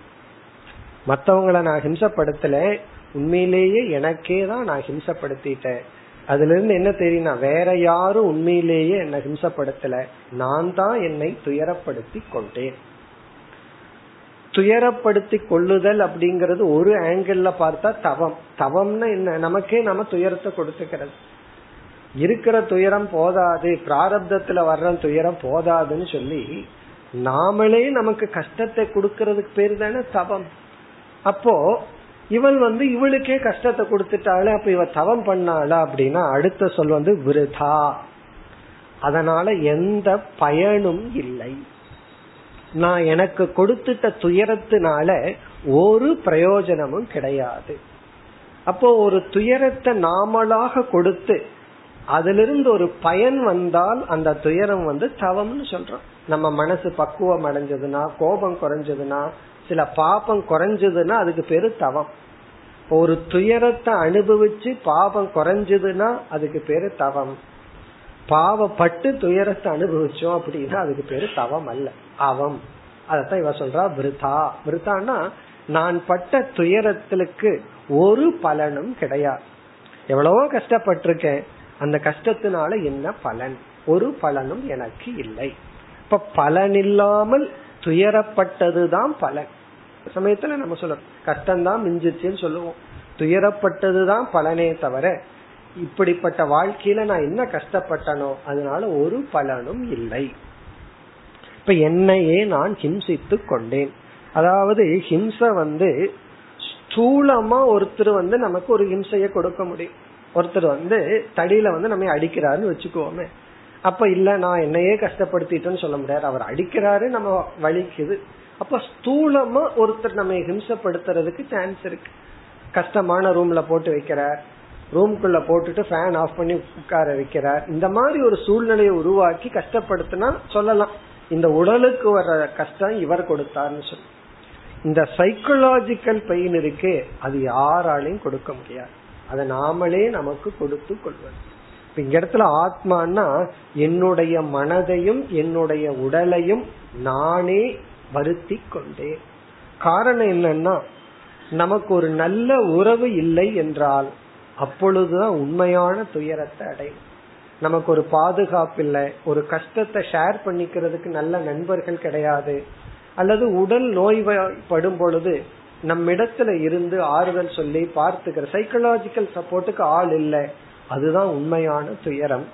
மற்றவங்களை நான் ஹிம்சப்படுத்தல. உண்மையிலேயே எனக்கே தான் நான் ஹிம்சப்படுத்திட்டேன். அதுல இருந்து என்ன தெரியும் வேற யாரும் உண்மையிலேயே என்னை ஹிம்சப்படுத்தல. நான் தான் என்னை துயரப்படுத்தி கொண்டேன். துயரப்படுத்தி கொள்ளுதல் அப்படிங்கறது ஒரு ஆங்கிள் பார்த்தா தவம். தவம்னு என்ன? நமக்கே நம்ம துயரத்தை கொடுத்துக்கிறது. இருக்கிற துயரம் போதாது பிராரப்தத்துல வர்ற துயரம் போதாதுன்னு சொல்லி நாமளே நமக்கு கஷ்டத்தை கொடுக்கறதுக்கு பேர் தானே தவம். அப்போ இவள் வந்து இவளுக்கே கஷ்டத்தை கொடுத்துட்டாளே அப்ப இவ தவம் பண்ணாளா அப்படின்னா அடுத்த சொல் வந்து விருதா. அதனால எந்த பயனும் இல்லை. நான் எனக்கு கொடுத்துட்ட துயரத்தினால ஒரு பிரயோஜனமும் கிடையாது. அப்போ ஒரு துயரத்தை நாமளாக கொடுத்து அதிலிருந்து ஒரு பயன் வந்தால் அந்த துயரம் வந்து தவம்னு சொல்றோம். நம்ம மனசு பக்குவம் அடைஞ்சதுன்னா கோபம் குறைஞ்சதுன்னா சில பாபம் குறைஞ்சதுன்னா அதுக்கு பேரு தவம். ஒரு துயரத்தை அனுபவிச்சு பாபம் குறைஞ்சதுன்னா அதுக்கு பேரு தவம். பாவப்பட்டு துயரத்தை அனுபவிச்சோம் அப்படின்னா அதுக்கு பேரு தவம் அல்ல. அவம். அதத்தான் இவ சொல்றா விருதா விருதான்னா நான் பட்ட துயரத்திற்கு ஒரு பலனும் கிடையாது. எவ்வளவோ கஷ்டப்பட்டிருக்கேன். அந்த கஷ்டத்தினால என்ன பலன்? ஒரு பலனும் எனக்கு இல்லை. இப்ப பலன் இல்லாமல் துயரப்பட்டதுதான் பலன். சமயத்துல நம்ம சொல்லுவோம் கஷ்டம்தான் மிஞ்சிச்சுன்னு சொல்லுவோம். துயரப்பட்டதுதான் பலனே தவிர இப்படிப்பட்ட வாழ்க்கையில நான் என்ன கஷ்டப்பட்டனோ அதனால ஒரு பலனும் இல்லை. இப்ப என்னையே நான் ஹிம்சித்து கொண்டேன். அதாவது ஹிம்ச வந்து ஸ்தூலமா ஒருத்தர் வந்து நமக்கு ஒரு ஹிம்சைய கொடுக்க முடியும். ஒருத்தர் வந்து தடியில வந்து நம்ம அடிக்கிறாருன்னு வச்சுக்கோமே. அப்ப இல்ல நான் என்னையே கஷ்டப்படுத்திட்டேன்னு சொல்ல முடியாது. அவர் அடிக்கிறாரு நம்ம வலிக்குது. அப்ப ஸ்தூலமா ஒருத்தர் நம்ம ஹிம்சப்படுத்துறதுக்கு சான்ஸ் இருக்கு. கஷ்டமான ரூம்ல போட்டு வைக்கிறார். ரூம்குள்ள போட்டுட்டு ஃபேன் ஆஃப் பண்ணி உட்கார வைக்கிறார். இந்த மாதிரி ஒரு சூழ்நிலையை உருவாக்கி கஷ்டப்படுத்தினா சொல்லலாம். இந்த உடலுக்கு வர்ற கஷ்டம் இவர் கொடுத்தார்னு சொல்லி. இந்த சைக்கலாஜிக்கல் பெயின் இருக்கே அது யாராலையும் கொடுக்க முடியாது. அதை நாமளே நமக்கு கொடுத்து கொள்வது. இங்க இடத்துல ஆத்மானா என்னுடைய மனதையும் என்னுடைய உடலையும் நானே வருத்தி கொண்டேன் காரணம் என்னன்னா நமக்கு ஒரு நல்ல உறவு இல்லை என்றால் அப்பொழுதுதான் உண்மையான துயரத்தை அடையும். நமக்கு ஒரு பாதுகாப்பு இல்லை. ஒரு கஷ்டத்தை ஷேர் பண்ணிக்கிறதுக்கு நல்ல நண்பர்கள் கிடையாது. அல்லது உடல் நோய்படும் பொழுது நம்மிடத்துல இருந்து ஆறுதல் சொல்லி பார்த்துக்கிற சைக்கலாஜிக்கல் சப்போர்ட்டுக்கு ஆள் இல்லை. அதுதான் உண்மையான துயரம்.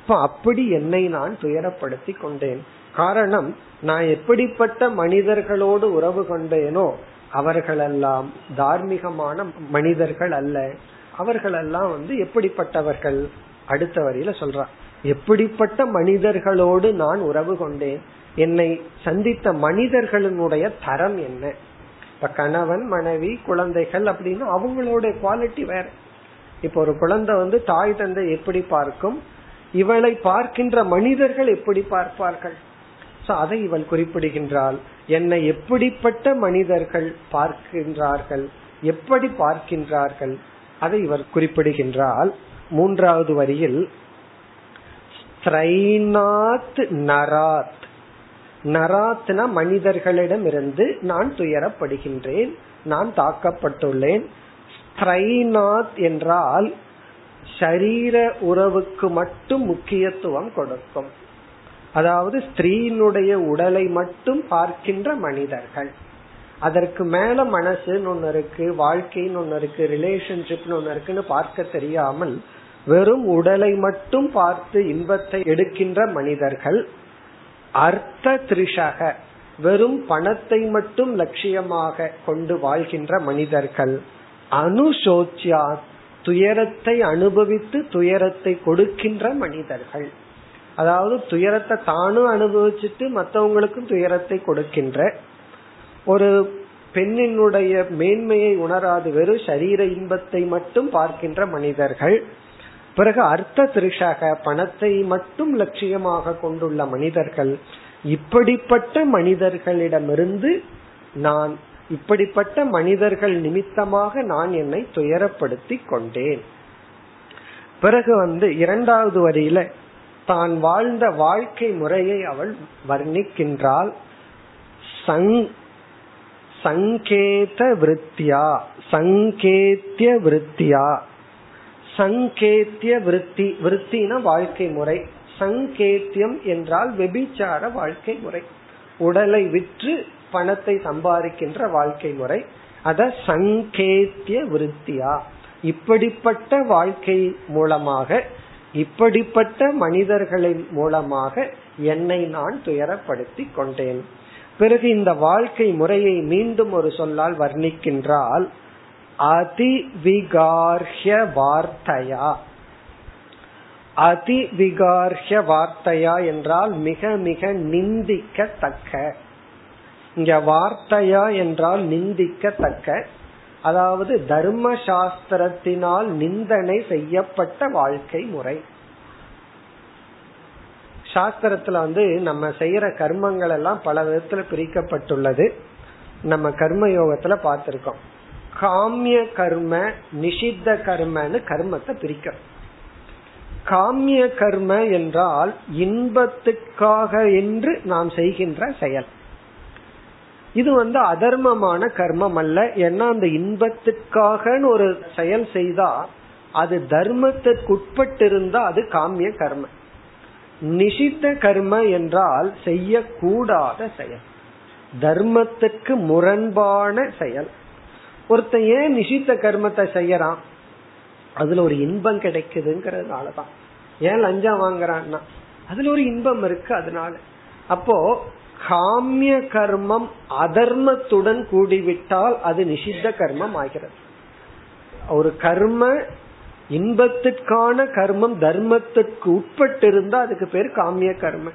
இப்ப அப்படி என்னை நான் துயரப்படுத்தி கொண்டேன். காரணம் நான் எப்படிப்பட்ட மனிதர்களோடு உறவு கொண்டேனோ அவர்களெல்லாம் தார்மீகமான மனிதர்கள் அல்ல. அவர்களெல்லாம் வந்து எப்படிப்பட்டவர்கள்? அடுத்த வரியில சொல்றான். எப்படிப்பட்ட மனிதர்களோடு நான் உறவு கொண்டேன்? என்னை சந்தித்த மனிதர்களினுடைய தரம் என்ன? இப்ப கணவன் மனைவி குழந்தைகள் அப்படின்னு அவங்களோட குவாலிட்டி வேற. இப்ப ஒரு குழந்தை வந்து தாய் தந்தை எப்படி பார்க்கும்? இவளை பார்க்கின்ற மனிதர்கள் எப்படி பார்ப்பார்கள்? அதை இவள் குறிப்பிடுகின்றாள். என்னை எப்படிப்பட்ட மனிதர்கள் பார்க்கின்றார்கள்? எப்படி பார்க்கின்றார்கள்? அதை இவர் குறிப்பிடுகின்றால் மூன்றாவது வரியில் நராத். நராத்னா மனிதர்களிடம் இருந்து நான் துயரப்படுகின்றேன் நான் தாக்கப்பட்டுள்ளேன். ஸ்திரைநாத் என்றால் சரீர உறவுக்கு மட்டும் முக்கியத்துவம் கொடுக்கும். அதாவது ஸ்திரீனுடைய உடலை மட்டும் பார்க்கின்ற மனிதர்கள். அதற்கு மேல மனசுன்னு ஒன்னு இருக்கு வாழ்க்கைன்னு ஒன்னு இருக்கு ரிலேஷன்ஷிப்னு ஒன்னு இருக்குன்னு பார்க்க தெரியாமல் வெறும் உடலை மட்டும் பார்த்து இன்பத்தை எடுக்கின்ற மனிதர்கள் அர்த்த திரிஷக வெறும் பணத்தை மட்டும் லட்சியமாக கொண்டு வாழ்கின்ற மனிதர்கள். அனுசோச்சியா துயரத்தை அனுபவித்து துயரத்தை கொடுக்கின்ற மனிதர்கள். அதாவது துயரத்தை தானும் அனுபவிச்சுட்டு மற்றவங்களுக்கும் துயரத்தை கொடுக்கின்ற ஒரு பெண்ணினுடைய மேன்மையை உணராது வெறும் சரீர இன்பத்தை மட்டும் பார்க்கின்ற மனிதர்கள் பிறகு அர்த்த திருஷக பணத்தை மட்டும் லட்சியமாக கொண்டுள்ள மனிதர்கள் இப்படிப்பட்ட மனிதர்களிடமிருந்து நான் இப்படிப்பட்ட மனிதர்கள் நிமித்தமாக நான் என்னை துயரப்படுத்தி கொண்டேன். பிறகு வந்து இரண்டாவது வரியில தான் வாழ்ந்த வாழ்க்கை முறையை அவள் வர்ணிக்கின்றாள். சங் சங்கேத விருத்தியா? சங்கேத்திய விருத்தியா? சங்கேத்திய விருத்தி விருத்தின வாழ்க்கை முறை. சங்கேத்தியம் என்றால் வெபிச்சார வாழ்க்கை முறை. உடலை விற்று பணத்தை சம்பாதிக்கின்ற வாழ்க்கை முறை. அத சங்கேத்திய விருத்தியா? இப்படிப்பட்ட வாழ்க்கை மூலமாக இப்படிப்பட்ட மனிதர்களின் மூலமாக என்னை நான் துயரப்படுத்தி கொண்டேன். பிறகு இந்த வாழ்க்கை முறையை மீண்டும் ஒரு சொல்லால் வர்ணிக்கின்றால் அதிவிகார்ய வார்த்தையா? அதிவிகார்ய வார்த்தையா? என்றால் மிக மிக நிந்திக்கத்தக்க. இங்க வார்த்தையா? என்றால் நிந்திக்கத்தக்க. அதாவது தர்ம சாஸ்திரத்தினால் நிந்தனை செய்யப்பட்ட வாழ்க்கை முறை. சாஸ்திரத்துல வந்து நம்ம செய்யற கர்மங்கள் எல்லாம் பல விதத்துல பிரிக்கப்பட்டுள்ளது. நம்ம கர்ம யோகத்துல பார்த்திருக்கோம். காமிய கர்ம நிஷித்த கர்மன்னு கர்மத்தை பிரிக்கிறோம் காமிய கர்ம என்றால் இன்பத்துக்காக என்று நாம் செய்கின்ற செயல். இது வந்து அதர்மமான கர்மம் அல்ல. ஏன்னா அந்த இன்பத்துக்காக ஒரு செயல் செய்தா அது தர்மத்திற்குட்பட்டிருந்தா அது காமிய கர்மம் நிஷித்த கர்ம என்றால் செய்யக்கூடாத செயல். தர்மத்துக்கு முரண்பான செயல். ஒருத்தன் ஏன் நிஷித்த கர்மத்தை செய்யறான்? அதுல ஒரு இன்பம் கிடைக்குதுங்கிறதுனாலதான். ஏன் லஞ்சம் வாங்குறான்னா? அதுல ஒரு இன்பம் இருக்கு அதனால. அப்போ காமிய கர்மம் அதர்மத்துடன் கூடிவிட்டால் அது நிஷித்த கர்மம் ஆகிறது. ஒரு கர்ம இன்பத்திற்கான கர்மம் தர்மத்திற்கு உட்பட்டு இருந்தா அதுக்கு பேர் காமிய கர்ம.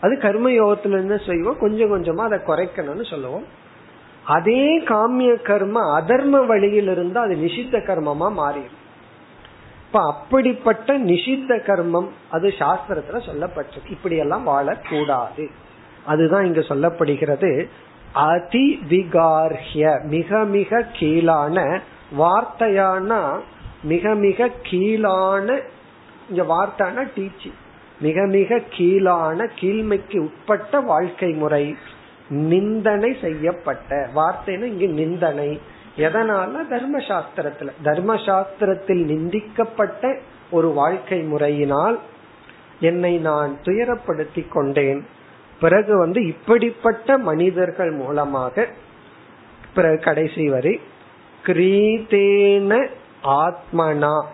அது கர்ம யோகத்துல என்ன செய்வோம். கொஞ்சம் கொஞ்சமா அதை குறைக்கணும்னு சொல்லுவோம். அதே காமிய கர்ம அதர்ம வழியில் இருந்தா அது நிஷித்த கர்மமா மாறிடும். இப்ப அப்படிப்பட்ட நிஷித்த கர்மம் அது சாஸ்திரத்துல சொல்லப்பட்டிருக்கு. இப்படி எல்லாம் வாழக்கூடாது. அதுதான் இங்க சொல்லப்படுகிறது. அதிவிகார்ய மிக மிக கீழான வார்த்தையானா மிக மிக கீழான இங்க வார்த்தைனா டீச்சிங் மிக மிக கீழான கீழ்மைக்கு உட்பட்ட வாழ்க்கை முறை நிந்தனை செய்யப்பட்ட. வார்த்தைன்னு இங்கு நிந்தனை. எதனால தர்மசாஸ்திரத்துல. தர்மசாஸ்திரத்தில் நிந்திக்கப்பட்ட ஒரு வாழ்க்கை முறையினால் என்னை நான் துயரப்படுத்தி கொண்டேன். பிறகு வந்து இப்படிப்பட்ட மனிதர்கள் மூலமாக பிறகு கடைசி வரை கிரீதேன ஆத்மனா.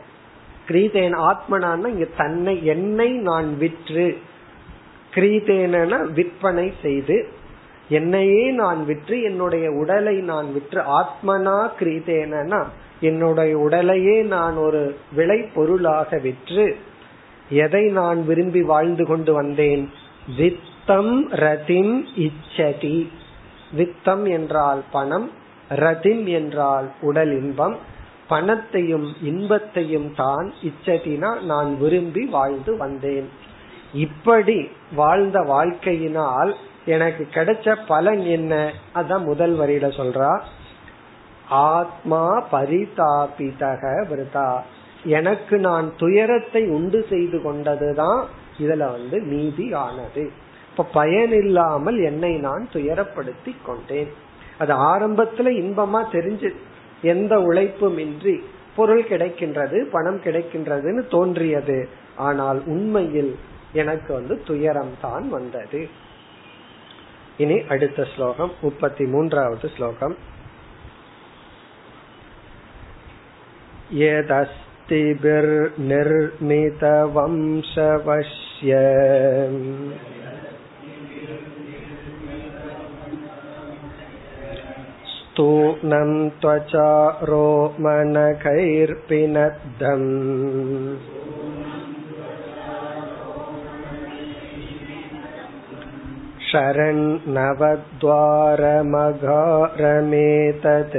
கிரீதேன ஆத்மனான்னா இங்க தன்னை என்னை நான் விற்று. கிரீதேன விற்பனை செய்து என்னையே நான் விற்று என்னுடைய உடலை நான் விற்று. ஆத்மனா கிரீதேனா என்னுடைய உடலையே நான் ஒரு விளை பொருளாக விற்று எதை நான் விரும்பி வாழ்ந்து கொண்டு வந்தேன்? வித்தம் ரதிம் இச்சதி. வித்தம் என்றால் பணம் ரதிம் என்றால் உடல் இன்பம். பணத்தையும் இன்பத்தையும் தான் இச்சதினா நான் விரும்பி வாழ்ந்து வந்தேன். இப்படி வாழ்ந்த வாழ்க்கையினால் எனக்கு கிடைச்ச பலன் என்ன? அதான் முதல் வரியில சொல்றா. ஆத்மா பரிதாபிதக விருதா. எனக்கு நான் துயரத்தை உண்டு செய்து கொண்டதுதான் இதுல வந்து மீதி ஆனது இப்ப பயனில்லாமல் என்னை நான் துயரப்படுத்தி கொண்டேன். அது ஆரம்பத்துல இன்பமா தெரிஞ்சு எந்த உழைப்பும் இன்றி பொருள் கிடைக்கின்றது பணம் கிடைக்கின்றதுன்னு தோன்றியது ஆனால் உண்மையில் எனக்கு வந்து துயரம் தான் வந்தது இனி அடுத்த ஸ்லோகம் முப்பத்தி மூன்றாவது ஸ்லோகம் यदस्तिभिर्निर्मितवंशवश्य स्तूनं त्वचा रोमनखैर्पिनद्धम् शरन्नवद्वारमघारमेतत्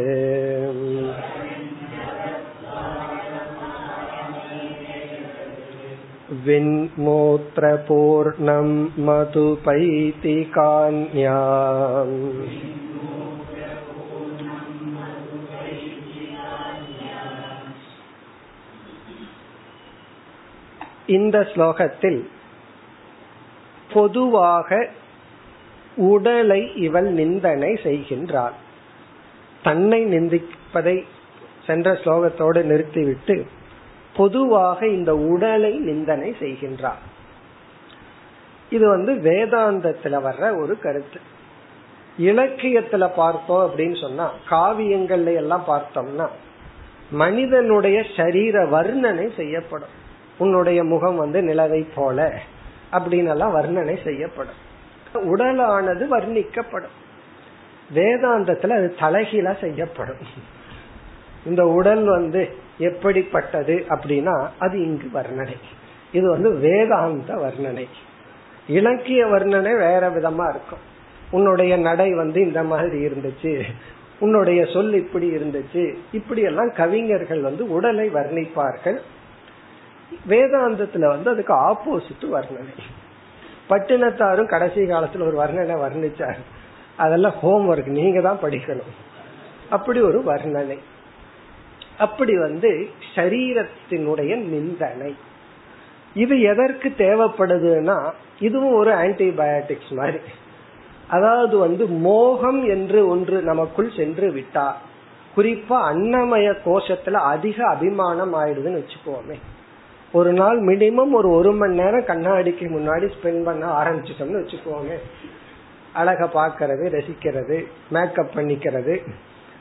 विन्मूत्रपूर्णं मधुपैतिकान्याम् இந்த ஸ்லோகத்தில் பொதுவாக உடலை இவள் நிந்தனை செய்கின்றாள். தன்னை நிந்திப்பதை சென்ற ஸ்லோகத்தோடு நிறுத்திவிட்டு பொதுவாக இந்த உடலை நிந்தனை செய்கின்றார் இது வந்து வேதாந்தத்துல வர்ற ஒரு கருத்து. இலக்கியத்துல பார்த்தோம் அப்படின்னு சொன்னா காவியங்கள்ல எல்லாம் பார்த்தோம்னா மனிதனுடைய சரீர வர்ணனை செய்யப்படும். உன்னுடைய முகம் வந்து நிலவை போல அப்படின்னு எல்லாம் வர்ணனை செய்யப்படும். உடலானது வர்ணிக்கப்படும். வேதாந்தத்துல அது தலைகீழா செய்யப்படும். இந்த உடல் வந்து எப்படிப்பட்டது அப்படின்னா அது இங்கு வர்ணனை. இது வந்து வேதாந்த வர்ணனை. இலக்கிய வர்ணனை வேற விதமா இருக்கும். உன்னுடைய நடை வந்து இந்த மாதிரி இருந்துச்சு. உன்னுடைய சொல் இப்படி இருந்துச்சு. இப்படி எல்லாம் கவிஞர்கள் வந்து உடலை வர்ணிப்பார்கள். வேதாந்தத்துல வந்து அதுக்கு ஆப்போசிட் வர்ணனை. பட்டினத்தாரும் கடைசி காலத்துல ஒரு வர்ணனை வர்ணிச்சார் அதெல்லாம் ஹோம் ஒர்க் நீங்க தான் படிக்கணும். அப்படி ஒரு வர்ணனை. அப்படி வந்து சரீரத்தினுடைய நிந்தனை. இது எதற்கு தேவைப்படுதுன்னா இதுவும் ஒரு ஆன்டிபயோட்டிக்ஸ் மாதிரி. அதாவது வந்து மோகம் என்று ஒன்று நமக்குள் சென்று விட்டா குறிப்பா அன்னமய கோஷத்துல அதிக அபிமானம் ஆயிடுதுன்னு வச்சுக்கோமே. ஒரு நாள் மினிமம் ஒரு ஒரு மணி நேரம் கண்ணாடிக்கு முன்னாடி ஸ்பெண்ட் பண்ண ஆரம்பிச்சிட்டோம்னு வச்சுக்கோங்க அழக பாக்கிறது ரசிக்கிறது மேக்கப் பண்ணிக்கிறது.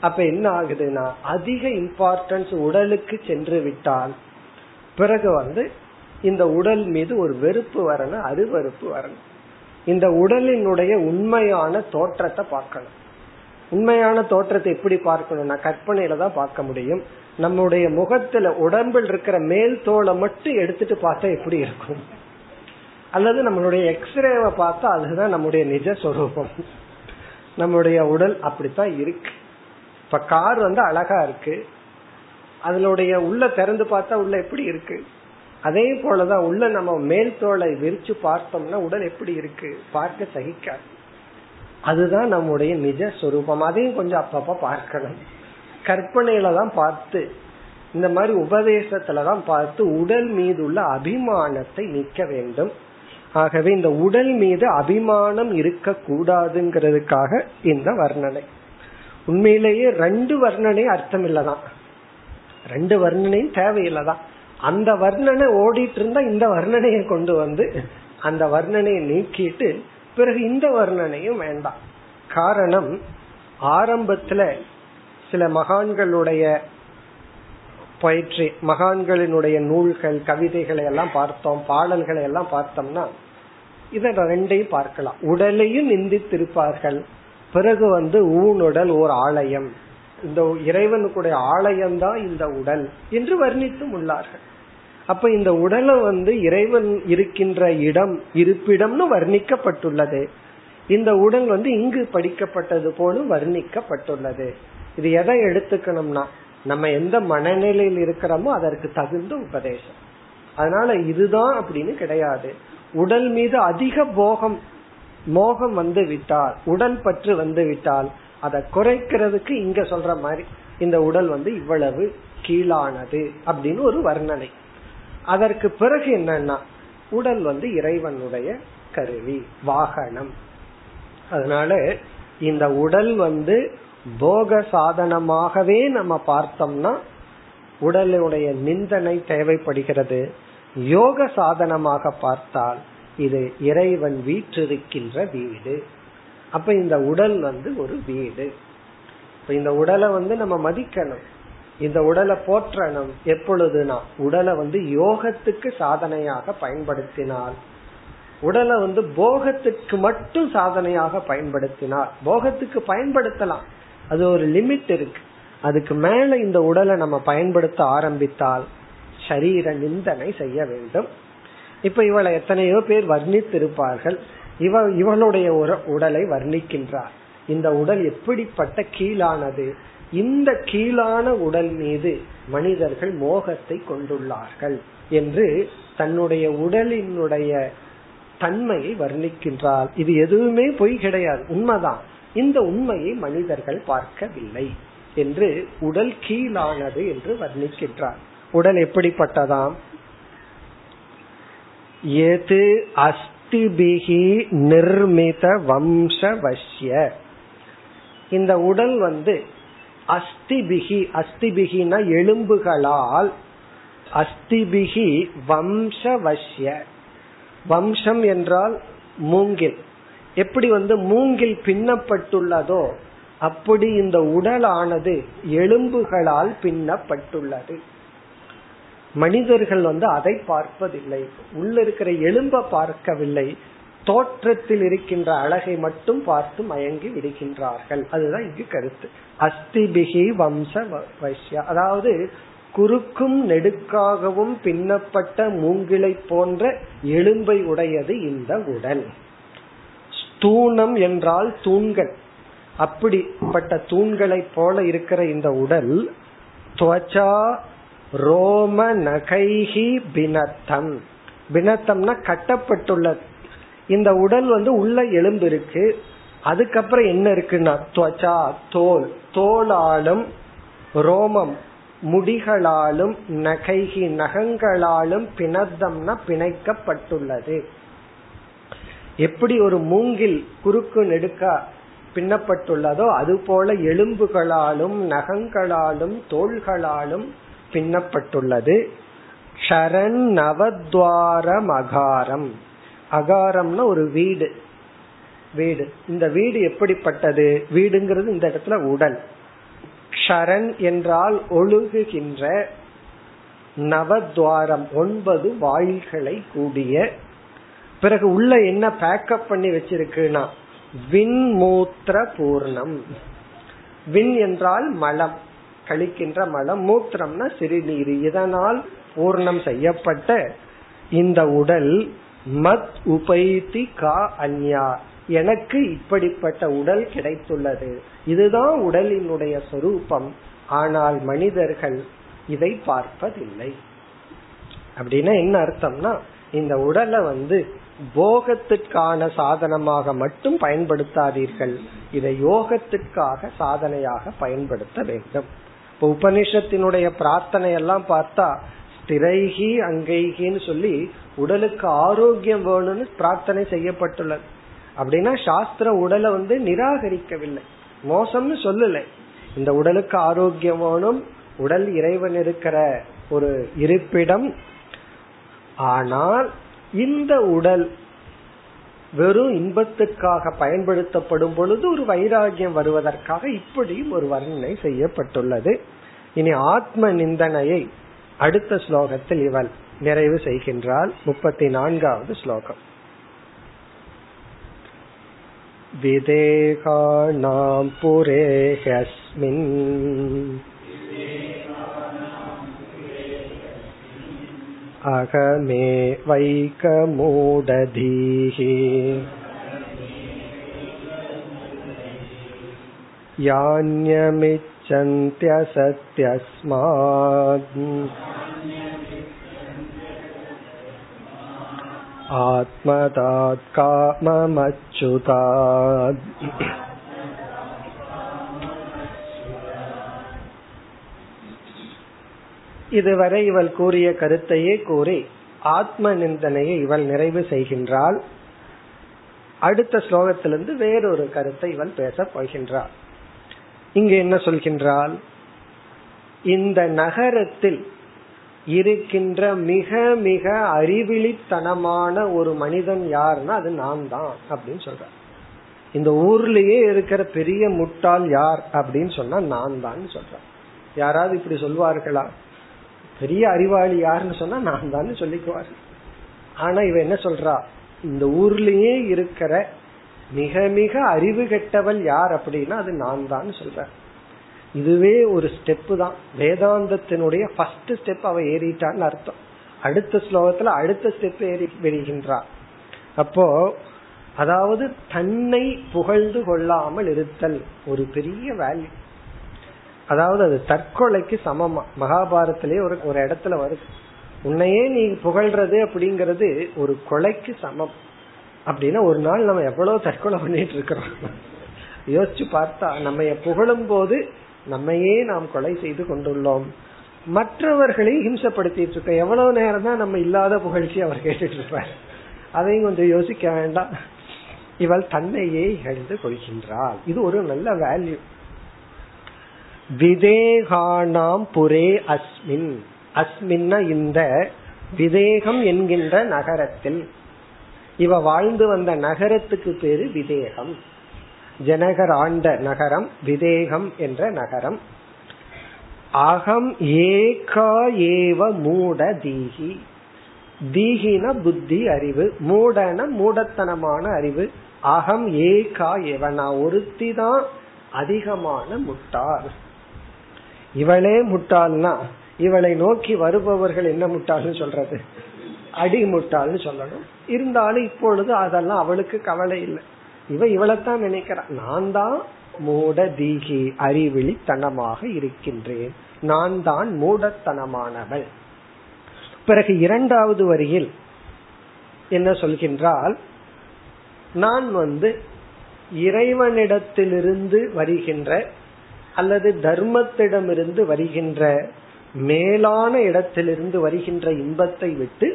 அப்ப என்ன ஆகுதுன்னா அதிக இம்பார்ட்டன்ஸ் உடலுக்கு சென்று விட்டால் பிறகு வந்து இந்த உடல் மீது ஒரு வெறுப்பு வரணும் அருவறுப்பு வரணும். இந்த உடலினுடைய உண்மையான தோற்றத்தை பார்க்கணும். உண்மையான தோற்றத்தை எப்படி பார்க்கணும்னா கற்பனையில தான் பார்க்க முடியும். நம்முடைய முகத்துல உடம்பில் இருக்கிற மேல் தோலை மட்டும் எடுத்துட்டு பார்த்தா எப்படி இருக்கும்? அல்லது நம்மளுடைய எக்ஸ்ரேவை பார்த்தா அதுதான் நம்முடைய நிஜ சொரூபம். நம்முடைய உடல் அப்படித்தான் இருக்கு. இப்ப கார் வந்து அழகா இருக்கு. அதனுடைய உள்ள திறந்து பார்த்தா உள்ள எப்படி இருக்கு? அதே போலதான் உள்ள நம்ம மேல் தோலை விரிச்சு பார்த்தோம்னா உடல் எப்படி இருக்கு? பார்க்க சகிக்காது. அதுதான் நம்முடைய நிஜ சொரூபம். அதையும் கொஞ்சம் அப்பப்ப பார்க்கணும். கற்பனையில தான் பார்த்து இந்த மாதிரி உபதேசத்துலதான் பார்த்து உடல் மீது உள்ள அபிமானத்தை நீக்க வேண்டும். ஆகவே இந்த உடல் மீது அபிமானம் இருக்க கூடாதுங்கிறதுக்காக இந்த வர்ணனை. உண்மையிலேயே ரெண்டு வர்ணனை அர்த்தம் இல்லதான். ரெண்டு வர்ணனையும் தேவையில்லதான். அந்த வர்ணனை ஓடிட்டு இருந்தா இந்த வர்ணனையை கொண்டு வந்து அந்த வர்ணனையை நீக்கிட்டு பிறகு இந்த வர்ணனையும் வேண்டாம். காரணம் ஆரம்பத்துல சில மகான்களுடைய பயிற்சி மகான்களினுடைய நூல்கள் கவிதைகளை எல்லாம் பார்த்தோம் பாடல்களை எல்லாம் பார்த்தோம்னா இதை ரெண்டையும் பார்க்கலாம். உடலையும் நிந்தித்திருப்பார்கள். பிறகு வந்து ஊனுடல் ஓர் ஆலயம். இந்த இறைவனுக்குடைய ஆலயம் தான் இந்த உடல் என்று வர்ணித்தும் உள்ளார்கள். அப்ப இந்த உடலை வந்து இறைவன் இருக்கின்ற இடம் இருப்பிடம்னு வர்ணிக்கப்பட்டுள்ளது. இந்த உடல் வந்து இங்கு படிக்கப்பட்டது போலும் வர்ணிக்கப்பட்டுள்ளது. இது எதை எடுத்துக்கணும்னா நம்ம எந்த மனநிலையில் இருக்கிறோமோ அதற்கு தகுந்த உபதேசம். அதனால இதுதான் அப்படின்னு கிடையாது. உடல் மீது அதிக போகம் மோகம் வந்து விட்டால் உடல் பற்று வந்து விட்டால் அதை குறைக்கிறதுக்கு இங்க சொல்ற மாதிரி இந்த உடல் வந்து இவ்வளவு கீழானது அப்படின்னு ஒரு வர்ணனை. அதற்கு பிறகு என்னன்னா உடல் வந்து இறைவனுடைய கருவி வாகனம். அதனால இந்த உடல் வந்து போக சாதனமாகவே நம்ம பார்த்தோம்னா உடலுடைய நிந்தனை தேவைப்படுகிறது. யோக சாதனமாக பார்த்தால் இது இறைவன் வீற்றிருக்கின்ற வீடு. அப்ப இந்த உடல் வந்து ஒரு வீடு. இந்த உடலை வந்து நம்ம மதிக்கணும். இந்த உடலை போற்றணும் எப்பொழுதுனா உடலை வந்து யோகத்துக்கு சாதனையாக பயன்படுத்தினால். உடலை வந்து போகத்துக்கு மட்டும் சாதனையாக பயன்படுத்தினால். போகத்துக்கு பயன்படுத்தலாம். அது ஒரு லிமிட் இருக்கு. அதுக்கு மேல இந்த உடலை நம்ம பயன்படுத்த ஆரம்பித்தால் சரீர நிந்தனை செய்ய வேண்டும். இப்ப இவளை எத்தனையோ பேர் வர்ணித்திருப்பார்கள். இவ இவளுடைய ஒரு உடலை வர்ணிக்கின்றார். இந்த உடல் எப்படிப்பட்ட கீழானது? இந்த கீழான உடல் மீது மனிதர்கள் மோகத்தை கொண்டுள்ளார்கள் என்று தன்னுடைய உடலினுடைய தன்மையை வர்ணிக்கின்றார். இது எதுவுமே பொய் கிடையாது. உண்மைதான். இந்த உண்மையை மனிதர்கள் பார்க்கவில்லை என்று உடல் கீழானது என்று வர்ணிக்கின்றார். உடல் எப்படிப்பட்டதாம்? எது அஸ்திபிகி நிர்மித வம்சவசிய இந்த உடல் வந்து அஸ்திபிகி அஸ்திபிகினா எலும்புகளால் அஸ்திபிகி வம்சவசிய வம்சம் என்றால் மூங்கில். எப்படி வந்து மூங்கில் பின்னப்பட்டுள்ளதோ அப்படி இந்த உடலானது எலும்புகளால் பின்னப்பட்டுள்ளது. மனிதர்கள் வந்து அதை பார்ப்பதில்லை. உள்ள இருக்கிற எலும்ப பார்க்கவில்லை. தோற்றத்தில் இருக்கின்ற அழகை மட்டும் பார்த்து மயங்கி விடுகின்றார்கள். அதுதான் இங்கு கருத்து. அஸ்திபிகி வம்ச வைஷ்யா. அதாவது குறுக்கும் நெடுக்காகவும் பின்னப்பட்ட மூங்கிலை போன்ற எலும்பை உடையது இந்த உடல். ஸ்தூணம் என்றால் தூண்கள். அப்படிப்பட்ட தூண்களை போல இருக்கிற இந்த உடல் துவச்சா ரோம நகைஹி பினத்தம். பினத்தம்னா கட்டப்பட்டுள்ளது இந்த உடல் வந்து உள்ள எலும்பு இருக்கு அதுக்கப்புறம் என்ன இருக்குன்னா துவச்சா தோல். தோலாலும் ரோமம் முடிகளாலும் நகைகி நகங்களாலும் பிணத்தம்னா பிணைக்கப்பட்டுள்ளது. எப்படி ஒரு மூங்கில் குறுக்கு நெடுக்க பின்னப்பட்டுள்ளதோ அதுபோல எலும்புகளாலும் நகங்களாலும் தோள்களாலும் பின்னப்பட்டுள்ளது. ஷரண் நவத்வாரம் அகாரம் அகாரம்னா ஒரு வீடு. வீடு. இந்த வீடு எப்படிப்பட்டது? வீடுங்கிறது இந்த இடத்துல உடல். ஷரண் என்றால் ஒழுகுகின்ற நவத்வாரம் ஒன்பது வாயில்களை கூடிய. பிறகு உள்ள என்ன பேக்கப் பண்ணி வச்சிருக்குன்னா விண்மூத்திர பூர்ணம். விண் என்றால் மலம். கழிக்கின்ற மலம். மூத்திரம்னா சிறுநீர். இதனால் பூர்ணம் செய்யப்பட்ட இந்த உடல் மத் உபைதி கா அந்யா எனக்கு இப்படிப்பட்ட உடல் கிடைத்துள்ளது. இதுதான் உடலினுடைய சொரூபம். ஆனால் மனிதர்கள் இதை பார்ப்பதில்லை. அப்படின்னா என்ன அர்த்தம்னா இந்த உடலை வந்து போகத்திற்கான சாதனமாக மட்டும் பயன்படுத்தாதீர்கள். இதை யோகத்திற்காக சாதனையாக பயன்படுத்த வேண்டும். இப்ப உபனிஷத்தினுடைய பிரார்த்தனை எல்லாம் பார்த்தா ஸ்திரைகி அங்கைகின்னு சொல்லி உடலுக்கு ஆரோக்கியம் வேணும்னு பிரார்த்தனை செய்யப்பட்டுள்ளது அப்படின்னா சாஸ்திர உடலை வந்து நிராகரிக்கவில்லை. மோசம்னு சொல்லலை. இந்த உடலுக்கு ஆரோக்கியம் வேணும் உடல் இறைவன் இருக்கிற ஒரு இருப்பிடம். ஆனால் இந்த உடல் வெறும் இன்பத்துக்காக பயன்படுத்தப்படும் பொழுது ஒரு வைராகியம் வருவதற்காக இப்படியும் ஒரு வர்ணனை செய்யப்பட்டுள்ளது. இனி ஆத்ம நிந்தனையை அடுத்த ஸ்லோகத்தில் இவள் நிறைவு செய்கின்றாள் முப்பத்தி நான்காவது ஸ்லோகம் विदेहानां पुरेह्यस्मिन् अहमे वैकमूढधीः यान्यमिच्छन्त्यसत्यस्मात् आत्मदात् काममच्युतात् இதுவரை இவள் கூறிய கருத்தையே கூறி ஆத்ம நிந்தனையை இவள் நிறைவு செய்கின்றாள் அடுத்த ஸ்லோகத்திலிருந்து வேறொரு கருத்தை இவள் பேசப் போகின்றாள் இங்கு என்ன சொல்கின்றாள் இந்த நகரத்தில் இருக்கின்ற மிக மிக அறிவிலித்தனமான ஒரு மனிதன் யாருன்னா அது நான் தான் அப்படின்னு சொல்ற இந்த ஊர்லயே இருக்கிற பெரிய முட்டாள் யார் அப்படின்னு சொன்னா நான் தான் சொல்றேன் யாராவது இப்படி சொல்வார்களா? பெரிய அறிவாளி யாருன்னு சொன்னா நான் தான் சொல்லிக்குவார். ஆனா இவ என்ன சொல்றா? இந்த ஊர்லயே இருக்கிற மிக மிக அறிவு கெட்டவள் யார் அப்படின்னா அது நான் தான் சொல்றேன் இதுவே ஒரு ஸ்டெப்பு தான். வேதாந்தத்தினுடைய ஃபர்ஸ்ட் ஸ்டெப் அவ ஏறிட்டான்னு அர்த்தம். அடுத்த ஸ்லோகத்துல அடுத்த ஸ்டெப் ஏறி வருகின்றார் அப்போ அதாவது தன்னை புகழ்ந்து கொள்ளாமல் இருத்தல் ஒரு பெரிய வேல்யூ அதாவது அது தற்கொலைக்கு சமமா. மகாபாரத்திலே ஒரு ஒரு இடத்துல வருது. உன்னையே நீ புகழ்றது அப்படிங்கறது ஒரு கொலைக்கு சமம். அப்படின்னா ஒரு நாள் நம்ம எவ்வளவு தற்கொலை பண்ணிட்டு இருக்கிறோம். யோசிச்சு பார்த்தா நம்ம புகழும் போது நம்மையே நாம் கொலை செய்து கொண்டுள்ளோம். மற்றவர்களை ஹிம்சப்படுத்திட்டு இருக்க எவ்வளவு நேரம் தான் நம்ம இல்லாத புகழ்ச்சி அவர் கேட்டுட்டு இருப்பார். அதையும் கொஞ்சம் யோசிக்க வேண்டாம். இவள் தன்னையே இகழ்ந்து கொள்கின்றாள். இது ஒரு நல்ல வேல்யூ விதேகானாம் புரே அஸ்மின். அஸ்மின்னா இந்த விதேகம் என்கின்ற நகரத்தில். இவ வாழ்ந்து வந்த நகரத்துக்கு பேரு விதேகம். ஜனகர் ஆண்ட நகரம் விதேகம் என்ற நகரம். அகம் ஏகா ஏவ மூட தீகி. தீகின புத்தி அறிவு மூடன மூடத்தனமான அறிவு. அகம் ஏகா ஏவ நான் ஒருத்தி தான் அதிகமான முட்டாள். இவளே முட்டாள்னா இவளை நோக்கி வருபவர்கள் என்ன முட்டாள்னு சொல்றது? அடி முட்டாள்னு சொல்லணும். இருந்தாலும் இப்பொழுது அதெல்லாம் அவளுக்கு கவலை இல்லை. இவன் இவளைத்தான் நினைக்கிறான் நான் தான் மூட தீகி அறிவிழித்தனமாக இருக்கின்றேன். நான் தான் மூடத்தனமானவள். பிறகு இரண்டாவது வரியில் என்ன சொல்கின்றால் நான் வந்து இறைவனிடத்திலிருந்து வருகின்ற அல்லது தர்மத்திடமிருந்து வருகின்ற மேலான இடத்திலிருந்து வருகின்ற இன்பத்தை விட்டு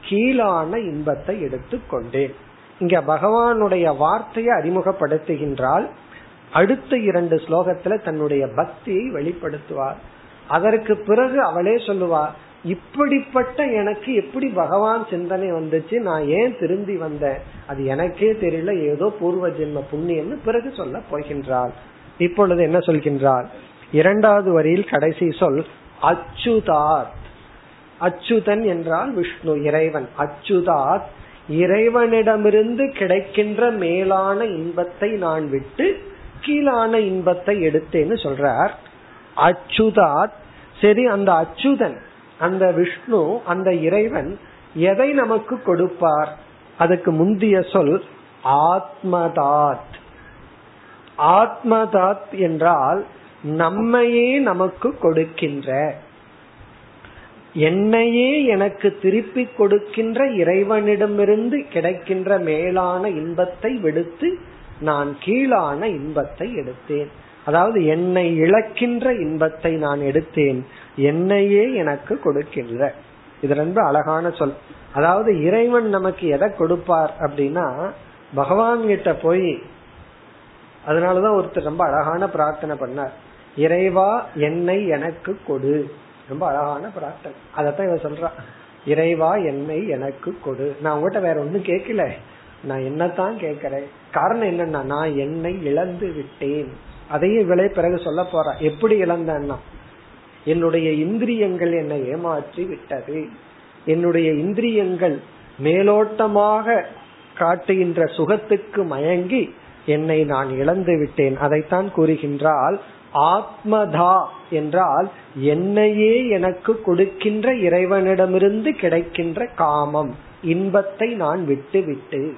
கீழான இன்பத்தை எடுத்துக்கொண்டேன். இங்க பகவானுடைய வார்த்தையை அறிமுகப்படுத்துகின்றால் அடுத்த இரண்டு ஸ்லோகத்துல தன்னுடைய பக்தியை வெளிப்படுத்துவார். அதற்கு பிறகு அவளே சொல்லுவார் இப்படிப்பட்ட எனக்கு எப்படி பகவான் சிந்தனை வந்துச்சு? நான் ஏன் திரும்பி வந்தேன்? அது எனக்கே தெரியல ஏதோ பூர்வ ஜென்ம புண்ணியம்னு பிறகு சொல்ல போகின்றாள். இப்பொழுது என்ன சொல்கின்றார் இரண்டாவது வரியில் கடைசி சொல் அச்சுதாத். அச்சுதன் என்றால் விஷ்ணு இறைவன். அச்சுதாத் இறைவனிடமிருந்து கிடைக்கின்ற மேலான இன்பத்தை நான் விட்டு கீழான இன்பத்தை எடுத்தேன்னு சொல்றார். அச்சுதாத். சரி அந்த அச்சுதன் அந்த விஷ்ணு அந்த இறைவன் எதை நமக்கு கொடுப்பார்? அதுக்கு முந்திய சொல் ஆத்மதாத். ஆத்மதாத் என்றால் நம்மையே நமக்கு கொடுக்கின்ற என்னையே எனக்கு திருப்பி கொடுக்கின்ற இறைவனிடமிருந்து கிடைக்கின்ற மேலான இன்பத்தை விடுத்து நான் கீழான இன்பத்தை எடுத்தேன். அதாவது என்னை இழக்கின்ற இன்பத்தை நான் எடுத்தேன். என்னையே எனக்கு கொடுக்கின்ற. இது ரொம்ப அழகான சொல். அதாவது இறைவன் நமக்கு எதை கொடுப்பார் அப்படின்னா பகவான் கிட்ட போய் அதனாலதான் ஒருத்தர் ரொம்ப அழகான பிரார்த்தனை பண்ணார். இறைவா என்னை எனக்கு கொடு. ரொம்ப அழகான பிரார்த்தனை அதத்தான் இவன் சொல்றான். இறைவா என்னை எனக்கு கொடு. நான் உங்ககிட்ட வேற ஒன்றும் கேட்கல. நான் என்னத்தான் கேட்கிறேன். காரணம் என்னன்னா நான் என்னை இழந்து விட்டேன். அதையும் விலை பிறகு சொல்ல போறேன் எப்படி இழந்தேன்னா என்னுடைய இந்திரியங்கள் என்னை ஏமாற்றி விட்டது. என்னுடைய இந்திரியங்கள் மேலோட்டமாக காட்டுகின்ற சுகத்துக்கு மயங்கி என்னை நான் இழந்து விட்டேன். அதைத்தான் கூறுகின்றால் ஆத்மதா என்றால் என்னையே எனக்கு கொடுக்கின்ற இறைவனிடமிருந்து கிடைக்கின்ற காமம் இன்பத்தை நான் விட்டு விட்டு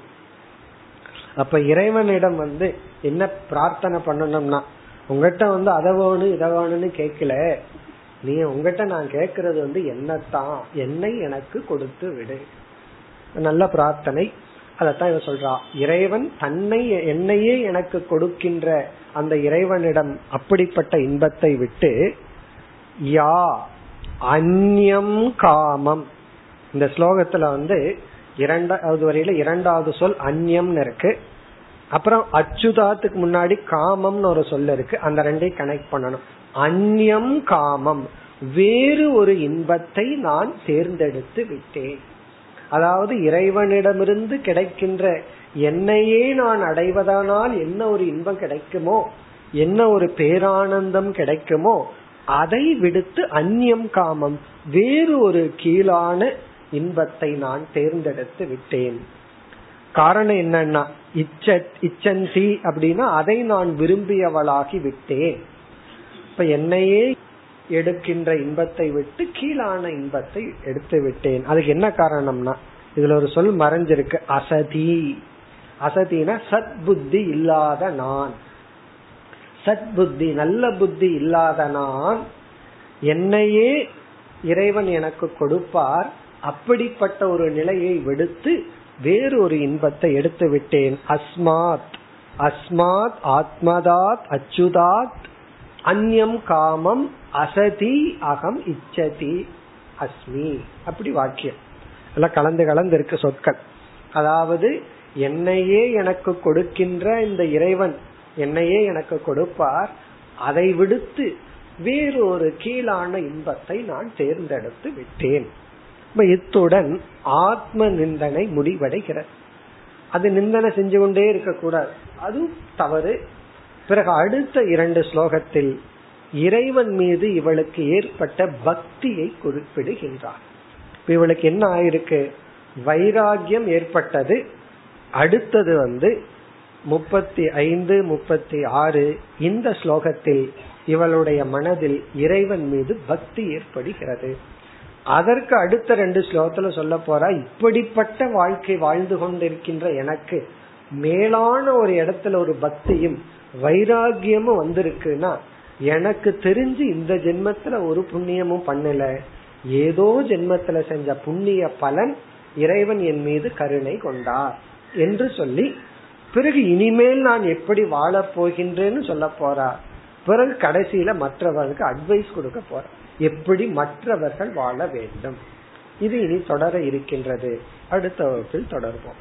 அப்ப இறைவனிடம் வந்து என்ன பிரார்த்தனை பண்ணணும்னா உங்ககிட்ட வந்து அதை வேணும் இதை வேணும்னு கேட்கல. நீ உங்ககிட்ட நான் கேட்கறது வந்து என்னத்தான் என்னை எனக்கு கொடுத்து விடு. நல்ல பிரார்த்தனை. அதத்தான் இவன் சொல்றா. இறைவன் தன்னை என்னையே எனக்கு கொடுக்கின்ற அந்த இறைவனிடம் அப்படிப்பட்ட இன்பத்தை விட்டு யா அந்யம் காமம். இந்த ஸ்லோகத்துல வந்து இரண்டாவது வரையில இரண்டாவது சொல் அந்யம்னு இருக்கு. அப்புறம் அச்சுதாத்துக்கு முன்னாடி காமம்னு ஒரு சொல் இருக்கு. அந்த ரெண்டையும் கனெக்ட் பண்ணணும். அந்யம் காமம். வேறு ஒரு இன்பத்தை நான் தேர்ந்தெடுத்து விட்டேன். அதாவது இறைவனிடமிருந்து கிடைக்கின்ற என்னையே நான் அடைவதனால் என்ன ஒரு இன்பம் கிடைக்குமோ என்ன ஒரு பேரானந்தம் கிடைக்குமோ அதை விடுத்து அந்நியம் காமம் வேறு ஒரு கீழான இன்பத்தை நான் தேர்ந்தெடுத்து விட்டேன். காரணம் என்னன்னா இச்ச இச்சந்தி அப்படின்னா அதை நான் விரும்பியவளாகி விட்டேன். இப்ப என்னையே எடுக்கின்ற இன்பத்தை விட்டு கீழான இன்பத்தை எடுத்து விட்டேன். அதுக்கு என்ன காரணம்னா இதுல ஒரு சொல் மறைஞ்சிருக்கு. அசதி. அசதினா சத் புத்தி இல்லாத நான். சத் புத்தி நல்ல புத்தி இல்லாத நான். என்னையே இறைவன் எனக்கு கொடுப்பார். அப்படிப்பட்ட ஒரு நிலையை விடுத்து வேறு ஒரு இன்பத்தை எடுத்து விட்டேன். அஸ்மாத். அஸ்மாத் ஆத்மதாத் அச்சுதாத். அந்யம் காமம் அசதி அகம் இச்சதி அஸ்மி. அப்படி வாக்கியம். எல்லாம் கலந்து கலந்து இருக்கு சொற்கள். அதாவது என்னையே எனக்கு கொடுக்கின்ற இந்த இறைவன் என்னையே எனக்கு கொடுப்பார் அதை விடுத்து வேறொரு கீழான இன்பத்தை நான் தேர்ந்தெடுத்து விட்டேன். இத்துடன் ஆத்ம நிந்தனை முடிவடைகிறது. அது நிந்தனை செஞ்சு கொண்டே இருக்கக்கூடாது. அது தவறு. பிறகு அடுத்த இரண்டு ஸ்லோகத்தில் இறைவன் மீது இவளுக்கு ஏற்பட்ட பக்தியை குறிப்பிடுகின்றார். இவளுக்கு என்ன ஆயிருக்கு? வைராகியம் ஏற்பட்டது. அடுத்தது வந்து முப்பத்தி ஐந்து முப்பத்தி ஆறு இந்த ஸ்லோகத்தில் இவளுடைய மனதில் இறைவன் மீது பக்தி ஏற்படுகிறது. அதற்கு அடுத்த ரெண்டு ஸ்லோகத்துல சொல்ல போறா இப்படிப்பட்ட வாழ்க்கை வாழ்ந்து கொண்டிருக்கின்ற எனக்கு மேலான ஒரு இடத்துல ஒரு பக்தியும் வைராகியமும் வந்திருக்குன்னா எனக்கு தெரிஞ்சு இந்த ஜென்மத்துல ஒரு புண்ணியமும் பண்ணல. ஏதோ ஜென்மத்துல செஞ்ச புண்ணிய பலன் இறைவன் என் மீது கருணை கொண்டார் என்று சொல்லி பிறகு இனிமேல் நான் எப்படி வாழப் போகின்றேன்னு சொல்ல போறார் பிறகு கடைசியில மற்றவர்களுக்கு அட்வைஸ் கொடுக்க போற. எப்படி மற்றவர்கள் வாழ வேண்டும். இது இனி தொடர இருக்கின்றது. அடுத்த வகுப்பில் தொடர்போம்